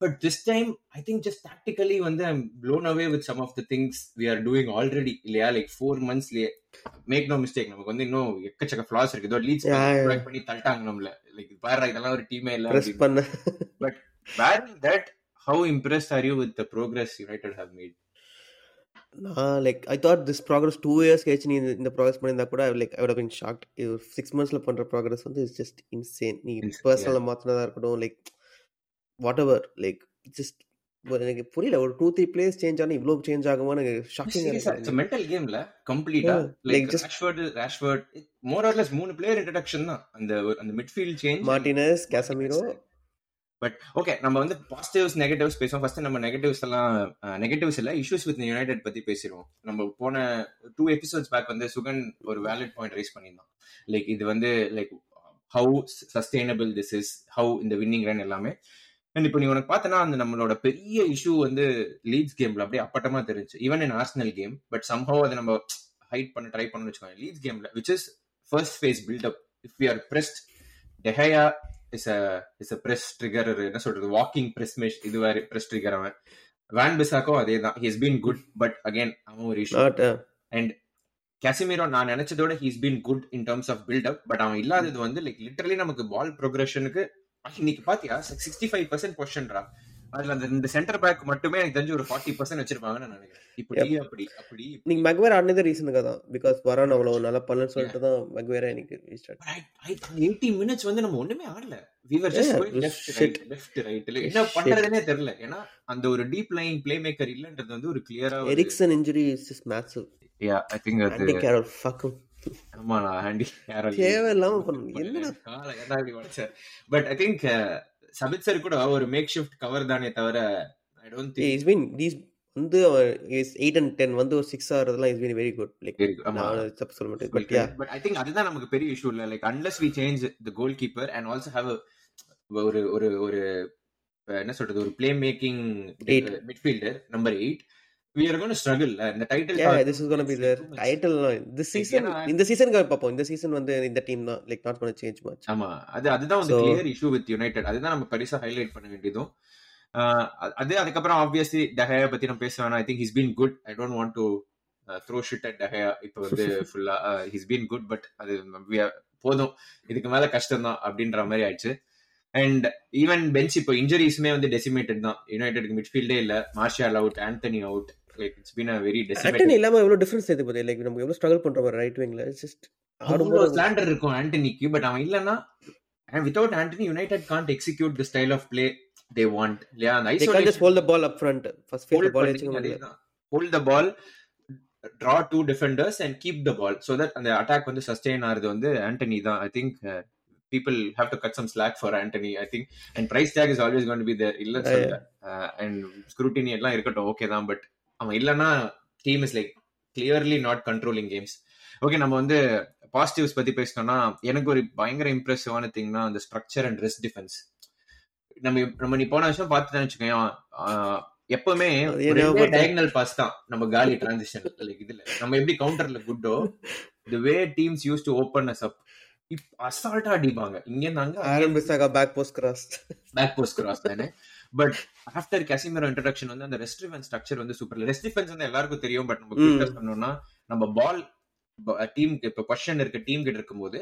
but this time I think just tactically வந்து I'm blown away with some of the things we are doing already இல்லையா? Like four மந்த்ஸ்லயே make no mistake நமக்கு வந்து இன்னும் எக்கச்சக்க floss இருக்கு. இதோ leads. பண்ணி தள்ளிட்டாங்க நம்மள. லைக் பாரு இதெல்லாம் ஒரு டீமே இல்ல ப்ரெஸ் அப்படின்னு. பண்ண. Barring that, how impressed are you with the progress United have made? நான் like I thought this progress two years கழிச்சு நீ இந்த- ப்ராக்ரஸ் பண்ணியிருந்தா கூட லைக் ஐ பின் ஷாக்ட் இது சிக்ஸ் மந்த்ஸ்ல பண்ற ப்ராக்ரஸ் வந்து இட்ஸ் ஜஸ்ட் இன்சேன் நீ பர்சனலாக மாற்றினதா இருக்கட்டும் like whatever like just எனக்கு புரியல ஒரு டூ த்ரீ பிளேஸ் சேஞ்ச் ஆனால் இவ்வளோ சேஞ்ச் ஆகுமா எனக்கு ஷாக்கிங்காக Seriously, it's a இருக்கு mental game ல கம்ப்ளீட்டா like just- Rashford Rashford more or less மூணு பிளேயர் இன்ட்ரடக்ஷன் தான். அந்த அந்த midfield change Martinez Casemiro but okay நம்ம வந்து பாசிட்டிவ்ஸ் நெகட்டிவ்ஸ் பேசுவோம். ஃபர்ஸ்ட் நம்ம நெகட்டிவ்ஸ் எல்லாம் நெகட்டிவ்ஸ் இல்லை இஷ்யூஸ் வித் யுனைடெட் பத்தி பேசிடுவோம். நம்ம போன டூ எபிசோட்ஸ் பேக் வந்து சுகன் ஒரு வேலிட் பாயிண்ட் ரைஸ் பண்ணியிருந்தோம் லைக் இது வந்து like how sustainable this is how இந்த வின்னிங் ரன் எல்லாமே. அண்ட் இப்போ நீ உனக்கு பார்த்தனா அந்த நம்மளோட பெரிய இஷ்யூ வந்து லீட்ஸ் கேம்ல அப்படியே அப்பட்டமா தெரிஞ்சு even in Arsenal game but somehow அதை நம்ம ஹைட் பண்ண ட்ரை பண்ணணும்னு வச்சுக்கோங்க லீட்ஸ் கேம்ல which is first phase build up if you are pressed De Gea is a is a press trigger என்ன சொல்றது வாக்கிங் பிரஸ் மெஷ் இது வேற பிரஸ் ட்ரிகர் அவன். வேன் பிசாக்கோ அதே தான் his been good but again அவன் ஒரு இஷ்யூ அண்ட் கேசிமீரோ நான் நினைச்சதோட he's been good in terms of build up but அவன் இல்லாதது வந்து லைக் லிட்டரலி நமக்கு பால் ப்ரோக்ரஷனுக்கு இன்னைக்கு பாத்தியா சிக்ஸ்டி ஃபைவ் பர்சன்ட் பொசிஷன்ரா அதுல அந்த இந்த சென்டர் பேக் மட்டுமே எனக்கு தெரிஞ்சு ஒரு ஃபார்ட்டி பர்சன்ட் வச்சிருப்பாங்கன்னு நான் நினைக்கிறேன். இப்படி அப்படி அப்படி நீங்க மக்வேர் ஆடினதே ரீசனுக்காக தான் பிகாஸ் வரான் அவ்வளோ நல்லா பண்ணலன்னு சொல்லிட்டு தான் மக்வேரை எனக்கு எயிட்டி மினிட்ஸ் வந்து நம்ம ஒண்ணுமே ஆடல. விவர் just left shit. Right left right என்ன Shit. பண்றதுனே தெரியல. ஏன்னா அந்த ஒரு டீப் லைன் பிளே மேக்கர் இல்லன்றது வந்து ஒரு கிளியரா Eriksen injury is maths yeah I think அது கேரல் ஃபக்கும் ஆமா நான் ஹேண்டி தேவையில்லாம பண்ணணும். [LAUGHS] என்னடா? பட் ஐ திங்க் சபித்சர் கூட ஒரு மேக் ஷிஃப்ட் கவர் தானே தவிர I don't think is been these வந்து எயிட் அண்ட் டென் வந்து ஒரு six ஆகிறதுலாம் is been very good like சொல்ல மாட்டேன் பட் பட் ஐ திங்க் அதுதான் நமக்கு பெரிய இஷ்யூ இல்ல. Like unless we change the goal keeper and also have ஒரு ஒரு ஒரு என்ன சொல்றது? ஒரு play making. Midfielder number eight we are gone struggle இந்த title yeah this is gonna be their title this season ஏன்னா- இந்த சீசனுக்கு பார்ப்போம். இந்த சீசன் வந்து இந்த டீம் தான் like not gonna change much ஆமா அது அதுதான் வந்து கிளியர் இஷ்யூ வித் யுனைடெட் அதுதான் நம்ம பெருசா ஹைலைட் பண்ண வேண்டியதும். அது- அது அதுக்கப்புறம் ஆப்வியஸ்லி டஹயா பத்தி நம்ம பேச வேணாம். I think his been good I don't want to throw shit at De Gea இப்போ வந்து ஃபுல்லா ஹிஸ் பீன் குட் பட் அது we are- போதும். இதுக்கு மேல கஷ்டம் தான் அப்படின்ற மாதிரி ஆயிடுச்சு. அண்ட் ஈவன் பெஞ்ச் இப்போ இன்ஜுரிஸ்மே வந்து டெசிமேட்டட் தான். யுனைடெட்க்கு மிட்ஃபீல்டே இல்ல. Martial out Antony out like it's been a very Antony decimated இல்லாம எவ்வளவு டிஃபரன்ஸ் தெரியுது பாத்தீங்க லைக் நம்ம எவ்வளவு ஸ்ட்ரகிள் பண்றோம் ரைட் விங்ல ஜஸ்ட் அவ்வளோ ஆடும்போது ஸ்லாண்டர் இருக்கும் ஆண்டனிக்கு பட் அவன் இல்லனா and without Anthony, United can't execute the style of play they want. இல்லையா? அந்த they can't just isolation hold the ball up front. First face the hold ball பண்ணி வச்சுக்க hold the ball draw two defenders and keep the ball. So that அந்த attack வந்து sustain ஆகுது வந்து Antony தான். I think people have to cut some slack for Anthony I think. And price tag is always going to be there. இல்ல and scrutiny எல்லாம் இருக்கட்டும் okay தான் but அவன் இல்லனா team is like clearly not controlling games okay நம்ம வந்து positives பத்தி பேசணும்னா எனக்கு ஒரு பயங்கர இம்ப்ரெசிவான திங்னா அந்த ஸ்ட்ரக்சர் அண்ட் ரெஸ்ட் டிஃபென்ஸ் நம்ம நம்ம நீ போன வருஷம் பார்த்துட்டேன்னு வச்சுக்கோயேன் எப்பவுமே டயகனல் பாஸ் தான் நம்ம காலி டிரான்சிஷன் லைக் [LAUGHS] இதுல நம்ம எப்படி கவுண்டர்ல குட்டோ the way teams use to open us up if அசால்ட்டா அடிப்பாங்க. இங்க இருந்தாங்க Aaron Bissaka back post cross back post cross தானே? பட் ஆஃப்டர் கேசிமரோ இன்ட்ரடக்ஷன் வந்து அந்த ரெஸ்ட் டிஃபென்ஸ் ஸ்ட்ரக்சர் வந்து சூப்பர் ரெஸ்ட் டிஃபென்ஸ் வந்து எல்லாருக்கும் தெரியும் பட் நம்ம ஆ சொன்னோம்னா நம்ம பால் டீம் இப்ப பொசிஷன் இருக்க டீம் கிட்ட இருக்கும்போது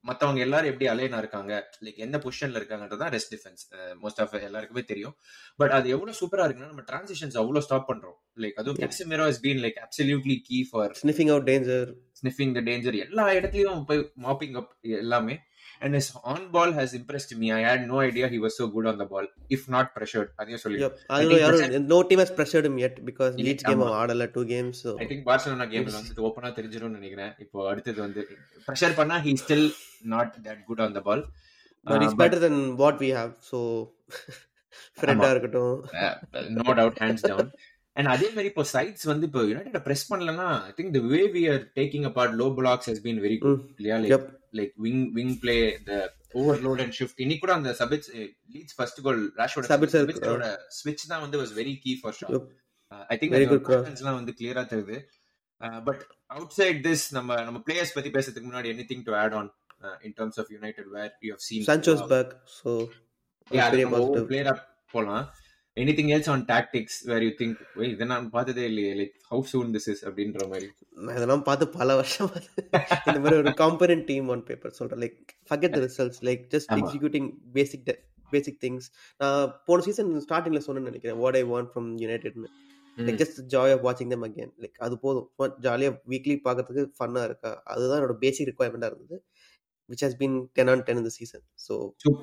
மத்தவங்க எல்லாரும் எப்படி அலைனா இருக்காங்க? லைக் எந்த பொசிஷன்ல இருக்காங்கன்றதான் ரெஸ்ட் டிஃபென்ஸ் மோஸ்ட் ஆஃப் எல்லாருக்குமே தெரியும். பட் அது எவ்வளவு சூப்பரா இருக்குன்னா நம்ம டிரான்சிஷன்ஸ் அவ்வளவு ஸ்டாப் பண்றோம். லைக் அதுவும் Casemiro is been like absolutely key for sniffing out danger sniffing the danger எல்லா இடத்துலயும் போய் மாப்பிங் அப் எல்லாமே. And is on ball has impressed me I had no idea he was so good on the ball if not pressured அதையும் சொல்லி. யாரும் no team has pressured him yet because இல்ல, Leeds game. ஆடல two games I think Barcelona கேம்ல வந்து ஓப்பனா தெரிஞ்சிரும்னு நினைக்கிறேன். இப்போ அடுத்தது வந்து ப்ரெஷர் பண்ணா he still not that good on the ball but it's better than what we have so. [LAUGHS] ஃப்ரெண்டா இருக்கட்டும். No doubt hands down and அதே மாதிரி இப்போ சைட்ஸ் வந்து இப்போ யுனைடெட் பிரஸ் பண்ணலன்னா I think the way we are taking apart low blocks has been very good. இல்லையா like. Like wing wing play இந்த ஓவர்லோட் அண்ட் ஷிஃப்ட் இன்னைக்கு கூட அந்த Sabitzer Leeds first goal Sabitzer, சபிட்ஸரோட ஸ்விட்ச் தான் வந்து was very key for shot. I think Very good cross. எல்லாம் வந்து கிளியரா தெரியுது பட் அவுட் சைட் திஸ் நம்ம நம்ம பிளேயர்ஸ் பத்தி பேசுறதுக்கு முன்னாடி anything to add on in terms of United where you have seen Sancho's back ஒவ்வொரு பாசிட்டிவ் பிளேயரா போலாம் anything else on tactics where you think இதை நான் பார்த்ததே இல்லையே like how soon this is அப்படின்ற மாதிரி. இதெல்லாம் பார்த்து பல வருஷம் இந்த மாதிரி ஒரு காம்பனன்ட் டீம் ஆன் பேப்பர் சொல்றேன். Like forget the results like just. Executing basic basic things நான் போன சீசன் ஸ்டார்டிங்ல சொன்னேன்னு நினைக்கிறேன். வாட் ஐ வாண்ட் ஃப்ரம் யுனைடெட்னு லைக் ஜஸ்ட் ஜாய் ஆஃப் வாட்சிங் தம் அகேன் லைக் அது போதும். ஜாலியாக வீக்லி பார்க்கறதுக்கு ஃபன்னாக இருக்கா? அதுதான் என்னோட பேசிக் ரிக்குவயர்மெண்ட்டாக இருந்தது. Which has been ten on ten இந்த சீசன் ஸோ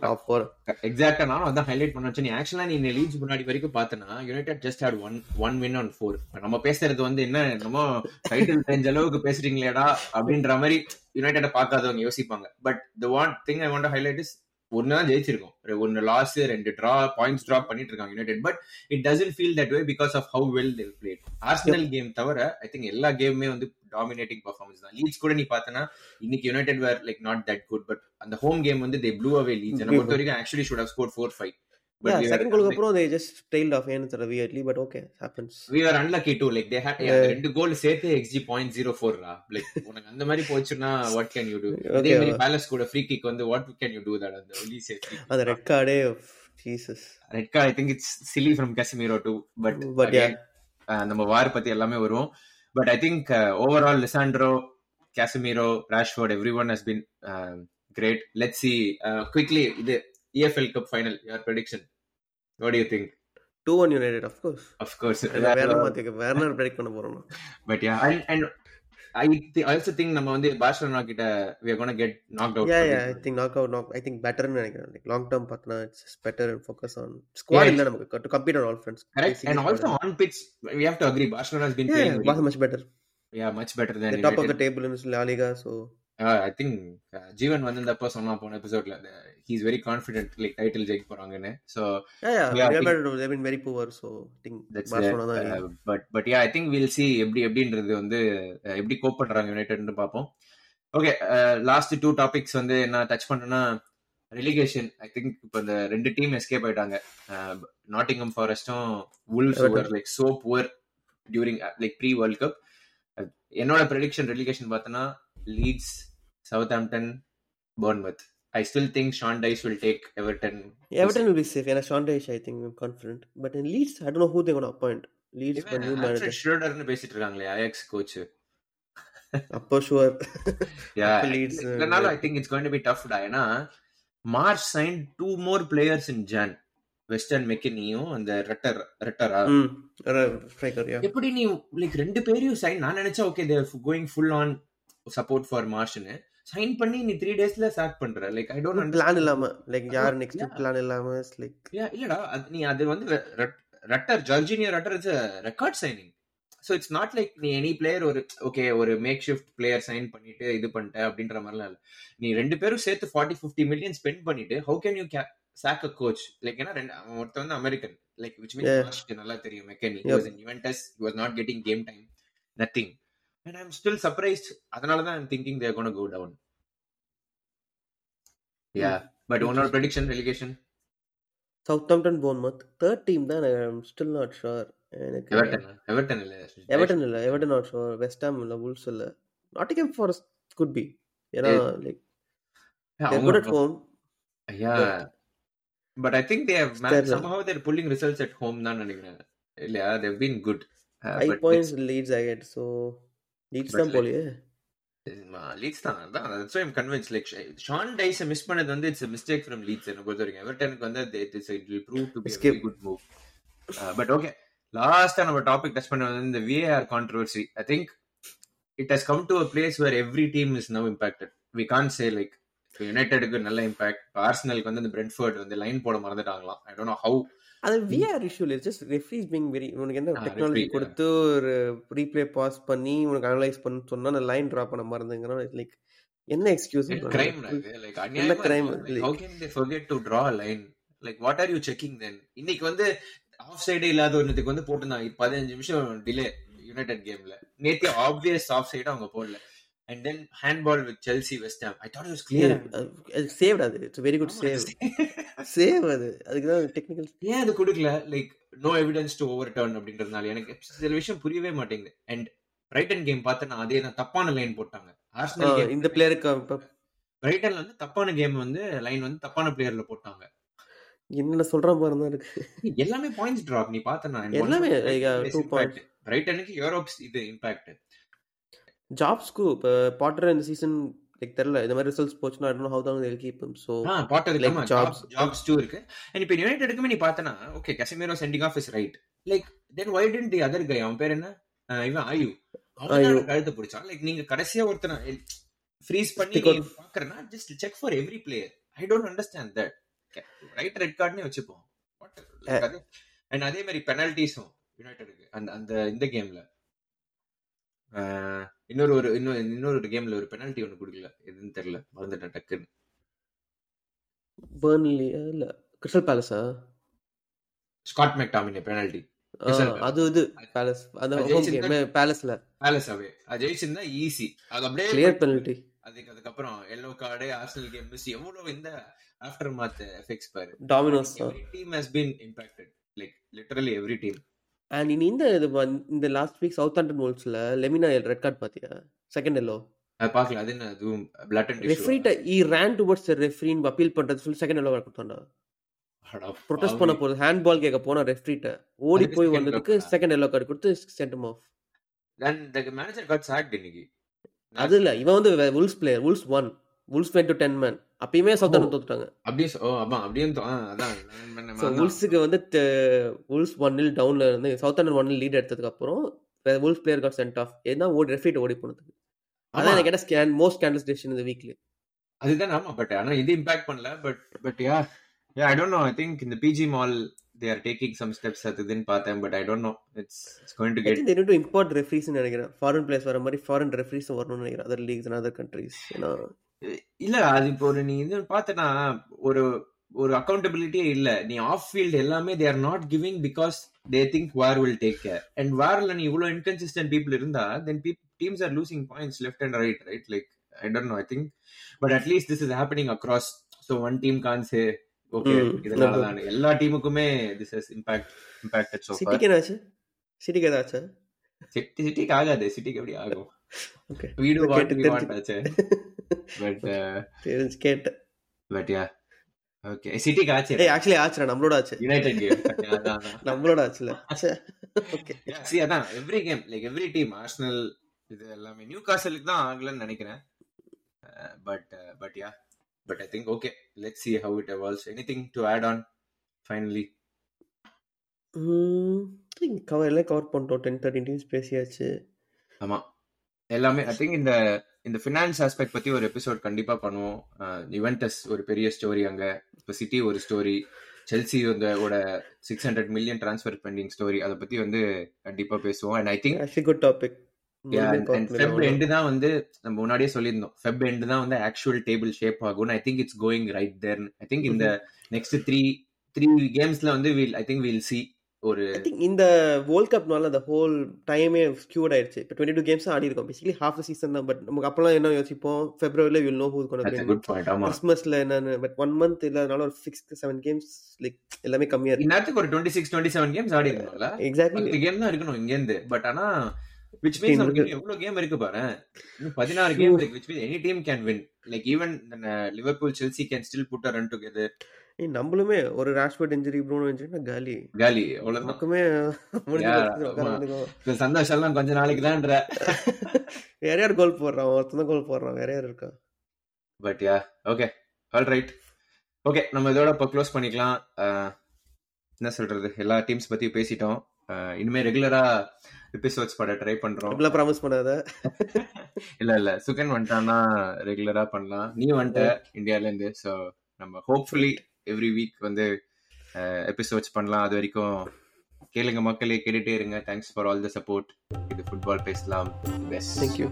டாப் ஃபோர் எக்ஸாக்டா நானும் அதான் ஹைலைட் பண்ண வச்சேன். நீ ஆக்சுவலா நீ லீட்ஸ் முன்னாடி வரைக்கும் பார்த்தனா United just had one one win on four நம்ம பேசுறது வந்து என்ன நம்ம டைட்டில் தெரிஞ்ச அளவுக்கு பேசுறீங்களேடா அப்படின்ற மாதிரி யுனைடெட பார்க்காதவங்க யோசிப்பாங்க. But the one thing I want highlight is ஒன்னு தான் ஜெயிச்சிருக்கோம். ஒன்னு லாஸ் ரெண்டு டிரா பாயிண்ட்ஸ் டிரா பண்ணிட்டு இருக்காங்க United but it doesn't feel that way because of how well they played Arsenal game தவிர ஐ திங்க் எல்லா கேமுமே வந்து டாமினேட்டிங் பர்ஃபார்மன்ஸ் தான். லீட்ஸ் கூட நீ பார்த்தனா இன்னைக்கு United were like not that good but அந்த ஹோம் கேம் வந்து தே ப்ளூ அவே லீட்ஸ் என்ன பொறுத்த வரைக்கும் actually should have scored four five but கோலுக்கு அப்புறம் they just tailed off ஏன்னு தெரியல weirdly but okay happens. We were unlucky too like they had yeah, ரெண்டு goal சேர்த்து xg பாயிண்ட் ஜீரோ ஃபோர்ரா like உனக்கு அந்த மாதிரி போச்சுன்னா வாட் கேன் யூ டூ அதே மாதிரி பேலஸ் கூட ஃப்ரீ கிக் வந்து what can you do that அந்த ஒலி சேஃப்டி அந்த red கார்டே Jesus red card I think it's silly from Casemiro too but But yeah. நம்ம வார் பத்தி எல்லாமே வரும் but I think overall Lisandro Casemiro Rashford everyone has been great let see quickly இது EFL cup final your prediction what you think two one United of course of course வேற மாத்தி வேற என்ன predict பண்ண போறோம்? But yeah and and I also think நம்ம வந்து Barcelona கிட்ட we are going to get knocked out yeah yeah i think knock out knock i think better னு நினைக்கிறேன் like long term பார்த்தனா it's better and focus on squad Yeah. இல்ல நமக்கு to compete on all fronts correct Basically and also squad. on pitch we have to agree barcelona has been yeah, playing yeah very was much better yeah much better than the top I think Jeevan வந்திருந்தப்ப சொன்னா போன எபிசோட்ல he is very confident like title ஜெயிக்க போறாங்கன்னு. Think that's Barcelona தான் but but yeah I think will see எப்படி எப்படின்றது வந்து uh, எப்படி கோப் பண்றாங்க யுனைடெட்னு பார்ப்போம். ஓகே லாஸ்ட் டூ டாபிக்ஸ் வந்து என்ன டச் பண்ணனா ரெலிகேஷன் ஐ திங்க் இப்போ இந்த ரெண்டு டீம் எஸ்கேப் ஆயிட்டாங்க. Nottingham ஃபாரஸ்டும் Wolves Everton. Like so poor during like pre world cup என்னோட ப்ரெடிக்ஷன் ரெலிகேஷன் பார்த்தோன்னா Leeds Southampton Bournemouth I still think Sean Dyche will take Everton Everton will be safe. Yeah, Sean Dyche, I think, I'm confident. But in Leeds, I don't know who they're [LAUGHS] going to appoint. Leeds, but new manager. ஷ்ரோடர்னு பேசிட்டு இருக்காங்களே Ajax coach அப்போ sure. Yeah uh, இல்லனாலும் I think it's going to be tough டா ஏன்னா Marsch sign two more players in Jan Weston மெக்கினியும் அந்த Rutter ரெட்டரா. எப்படி நீ லைக் ரெண்டு பேரையும் சைன் நான் நினைச்சா okay they're going full on support for மார்ச்னு sign பண்ணி நீ த்ரீ டேஸ்ல சாக் பண்ற. லைக் ஐ டோன்ட் பிளான் இல்லாம லைக் யார் நெக்ஸ்ட். பிளான் இல்லாம லைக் இல்லடா நீ அது வந்து Rutter Georginio Rutter is record signing so it's not like நீ எனி பிளேயர் ஒரு ஓகே ஒரு மேக் ஷிஃப்ட் பிளேயர் சைன் பண்ணிட்டு இது பண்ணிட்ட அப்படின்ற மாதிரிலாம் இல்லை. நீ ரெண்டு பேரும் சேர்த்து ஃபார்ட்டி ஃபிஃப்டி மில்லியன் ஸ்பெண்ட் பண்ணிட்டு how can you sack a coach like ஏன்னா ரெண்டு அவன் ஒருத்தன் வந்து அமெரிக்கன் லைக் விச். மீன்ஸ் நல்லா தெரியும் McKennie Yep. Was in Juventus was not getting game time nothing and I am still surprised அதனால தான் I'm thinking they're gone go down yeah but உன்னோட prediction relegation Southampton Bournemouth third team தான் I'm still not sure எனக்கு Everton Everton இல்ல Everton இல்ல Everton not sure West Ham இல்ல Wolves இல்ல. Nottingham Forest good be ஏன்னா லைக் at home. Yeah. But I think they have man- Still- somehow they're pulling results at home தான் நினைக்கிறேன். இல்லையா? They've been good. Uh, five but points leads I But தான் போலியே leads தான் அதான் why I'm convinced like Sean Dyche miss பண்ணது வந்து it's mistake from leads என்ன பொறுத்த வரைக்கும் எவர்டனுக்கு வந்து will prove to be a Escape. very good move but okay லாஸ்டா நம்ம டாபிக் டச் பண்ண வந்து இந்த VAR controversy I think it has come to a place where every team is now impacted we can't say like யுனைடெடுக்கு நல்ல impact ஆர்சனலுக்கு வந்து இந்த Brentford வந்து line போட மறந்துட்டாங்களாம் ஐ டோன்ட் நோ ஹவு அது விஆர் இஷ்யூ இல்லை. ஜஸ்ட் ரெஃப்ரீஸ் பீங் வெரி உனக்கு என்ன டெக்னாலஜி கொடுத்து ஒரு ரீப்ளே பாஸ் பண்ணி உனக்கு அனலைஸ் பண்ண சொன்னா அந்த லைன் டிரா பண்ண மறந்துங்கிறோம் லைக் என்ன எக்ஸ்கியூஸ் கிரைம் லைக் என்ன how can they forget to draw line like what are you checking then இன்னைக்கு வந்து ஆஃப் சைடு இல்லாத ஒன்னுக்கு வந்து போட்டுருந்தாங்க. பதினஞ்சு நிமிஷம் டிலே யுனைடெட் கேம்ல நேத்தி ஆப்வியஸ் ஆஃப் சைடு அவங்க போடல. And then ball with Chelsea West Ham I thought it was clear save அது. It's very good save save அது அதுக்கு தான் டெக்னிக்கல் [LAUGHS] ஏன் அது கொடுக்கல? Like no evidence to overturn அப்படின்றதுனால. எனக்கு சில விஷயம் புரியவே மாட்டேங்குது. அண்ட் பிரைட்டன் கேம் பார்த்தா அதே தான். தப்பான லைன் போட்டாங்க. ஆர்சனல் கேம் இந்த பிளேயருக்கு பிரைட்டன்ல வந்து தப்பான கேம் வந்து லைன் வந்து தப்பான பிளேயர்ல போட்டாங்க. என்னென்ன சொல்றான் பாருங்க இருக்கு. எல்லாமே பாயிண்ட்ஸ் டிராப் நீ பார்த்தனா எல்லாமே, like, uh. பிரைட்டனுக்கு யூரோப்ஸ் இது இம்பாக்ட் ஜாப்ஸ்க்கு இப்போ பாட்டர் இந்த சீசன் லைக் தெரியல. இந்த மாதிரி ரிசல்ட்ஸ் போச்சுன்னா ஐ ஹவு தான் L keep a Potter jobs. Jobs jobs too இருக்கு. அண்ட் இப்போ யுனைடெடுக்குமே நீ பார்த்தனா okay Casemiro sending off is right like then why didn't the other guy அவன் பேர் என்ன? இவன் ஆயு. அவன் கழுத்து பிடிச்சான். லைக் நீங்க கடைசியா ஒருத்தனை ஃப்ரீஸ் பண்ணி Stick நீ பாக்குறனா just check for every player I don't understand that right red கார்டுனே வச்சுப்போம். அண்ட் அதே மாதிரி பெனல்டிஸும் யுனைடெடுக்கு அந்த அந்த இந்த கேம்ல இன்னொரு ஒரு இன்னொரு இன்னொரு கேம்ல ஒரு பெனல்டி ஒன்னு கொடுக்கல. எதுன்னு தெரியல. மறந்துட்டேன் டக்குன்னு. பர்ன்லி இல்ல கிறிஸ்டல் பேலஸா ஸ்காட் மெக்டாமினே பெனல்டி. அது இது பேலஸ் அது ஹோம் கேம் பேலஸ்ல பேலஸ் அவே அது ஜெயிச்சிருந்தா ஈஸி அது அப்படியே கிளியர் பெனல்டி அதுக்கு அதுக்கப்புறம் yellow card Arsenal game miss எவ்வளவு இந்த ஆஃப்டர் மாத் எஃபெக்ட்ஸ் பாரு. Dominoes every team has been impacted like literally every team and இனி இந்த இது இந்த லாஸ்ட் வீக் சவுத் ஆண்டன் வோல்ஸ்ல லெமினா ரெட் கார்டு பாத்தியா? செகண்ட் எல்லோ அது பார்க்கல அது என்ன? அதுவும் பிளட் அண்ட் ரெஃப்ரிட்ட ஈ ரேன் டுவர்ட்ஸ் ரெஃப்ரின் அப்பீல் பண்றது சொல்லி செகண்ட் எல்லோ கொடுத்தாண்டா ப்ரொடெஸ்ட் பண்ண போறது ஹேண்ட் பால் கேட்க போன ரெஃப்ரிட்ட ஓடி போய் second வந்ததுக்கு. செகண்ட் எல்லோ கார்டு கொடுத்து sent him off then the manager got sacked இன்னைக்கு. அது இல்ல. இவன் வந்து Wolves player Wolves won Wolves went to ten man அப்பயுமே சவுத் ஆண்டன் தோத்துட்டாங்க. அப்படியே ஆமா அப்படியே அதான் அதான். வுல்ஸுக்கு வந்து வுல்ஸ் ஒன்னில் டவுன்ல இருந்து சவுத் ஆண்டன் ஒன்னில் லீட் எடுத்ததுக்கு அப்புறம் Wolves player got sent off ஏன்னா ஓடி ரெஃப்ரிட் ஓடி போனதுக்கு. அதான் எனக்கு கேட்ட ஸ்கேன் மோஸ்ட் ஸ்கேண்டல்ஸ் டெசிஷன் இந்த வீக்லி அதுதான் ஆமா பட் ஆனா இது இம்பாக்ட் பண்ணல but but yeah yeah I don't know I think இந்த PGMOL they are taking some steps அது இதுன்னு பார்த்தேன் but I don't know it's it's going to get they need to import referees நினைக்கிறேன். Foreign players வர மாதிரி foreign referees வரணும்னு நினைக்கிறேன் other leagues and other countries ஏன்னா இல்ல அது இப்போ ஒரு நீ இது பார்த்தனா ஒரு ஒரு அக்கௌண்டபிலிட்டியே இல்ல. நீ ஆஃப் ஃபீல்ட் எல்லாமே they are not giving because they think VAR will take care and வார்ல நீ இவ்வளவு இன்கன்சிஸ்டன்ட் பீப்புள் இருந்தா then teams are losing points left and right right like I don't know I think but at least this is happening across so one team can't say okay hmm, இதனால ஆமா. தான். எல்லா டீமுக்குமே this is impact impacted so சிட்டிக்கு என்னாச்சு? சிட்டிக்கு ஏதாச்சா city சிட்டிக்கு ஆகாது. சிட்டிக்கு எப்படி ஆகும்? ஓகே வீடு வாட் வி ஆச்சு பட் தெரிஞ்சு கேட்டேன். பட் யா ஓகே சிட்டிக்கு ஆச்சு. ஏய் ஆக்சுவலி ஆச்சுடா நம்மளோட ஆச்சு. யுனைடெட் [LAUGHS] கேம் நம்மளோட ஆச்சுல. ஓகே சி அதான் every game like every team Arsenal இது எல்லாமே நியூ காசலுக்கு தான் ஆகலன்னு நினைக்கிறேன். But but yeah but I think okay let see how it evolves anything to add on finally cover எல்லாம் கவர் பண்ணிட்டோம். டென் தேர்ட்டின் டீம்ஸ் பேசியாச்சு. ஆமா. எல்லாமே ஐ திங்க் இந்த இந்த ஃபினான்ஸ் ஆஸ்பெக்ட் பத்தி ஒரு எபிசோட் கண்டிப்பா பண்ணுவோம். யுவென்டஸ் ஒரு பெரிய ஸ்டோரி அங்க. இப்போ சிட்டி ஒரு ஸ்டோரி செல்சி ஓட six hundred million transfer pending story அதை பத்தி வந்து கண்டிப்பா பேசுவோம். And I think good topic Feb end தான் வந்து நம்ம முன்னாடியே சொல்லியிருந்தோம். ஃபெப் எண்டு தான் வந்து ஆக்சுவல் டேபிள் ஷேப் ஆகும் I think it's going right there I think இந்த நெக்ஸ்ட் த்ரீ த்ரீ கேம்ஸ்ல வந்து will I think will see ஒரு ஐ திங்க் இந்த வேர்ல்ட் கப்னால அந்த ஹோல் டைமே ஸ்கியூட் ஆயிடுச்சு. இப்போ டுவெண்ட்டி டூ கேம்ஸ் ஆடி இருக்கோம் பேசிக்கலி ஹாஃப் சீசன் தான். பட் நமக்கு அப்பெல்லாம் என்ன யோசிப்போம்? ஃபெப்ரவரியில் வில் நோ ஹூஸ் கொண்டு கிறிஸ்மஸ்ல என்னன்னு. பட் ஒன் மந்த் இல்லாதனால ஒரு சிக்ஸ் செவன் கேம்ஸ் லைக் எல்லாமே கம்மியா இருக்கு. ஒரு twenty six twenty seven games ஆடி இருக்கணும்ல எக்ஸாக்ட்லி கேம் தான் இருக்கணும் இங்க இருந்து பட் ஆனா விச் மீன்ஸ் நமக்கு எவ்வளவு கேம் இருக்கு பாரு. பதினாறு கேம் இருக்கு. Which means any team can win like even Liverpool Chelsea can still put a run together நம்மளுமே ஒரு ராஷ்பர்ட் இன்ஜுரி ப்ரூனோ இன்ஜுரி காலி. காலி. வேண்டியதுதான். இந்த சந்தோஷம் எல்லாம் கொஞ்ச நாளைக்கு தான்ற [LAUGHS] வேற யார் கோல் போடுறான்? ஒருத்தன் தான் கோல் போடுறான் வேற யார் இருக்கா? But yeah okay all right okay நம்ம இதோட இப்போ க்ளோஸ் பண்ணிக்கலாம். என்ன சொல்றது? எல்லா டீம்ஸ் பத்தி பேசிட்டோம். இனிமே ரெகுலரா எபிசோட்ஸ் பட ட்ரை பண்றோம். இப்படிலாம் ப்ராமிஸ் பண்ணாத. [LAUGHS] இல்ல இல்ல சுகன் வந்துட்டான்னா ரெகுலரா பண்ணலாம். நீ வந்துட்ட இந்தியால இருந்து. ஸோ நம்ம ஹோப்ஃபுல்லி எவ்ரி வீக் வந்து எபிசோட்ஸ் பண்ணலாம். அது வரைக்கும் கேளுங்க மக்களே கேட்டுட்டே இருங்க. Thanks for all the support இது ஃபுட்பால் பேசலாம். Best thank you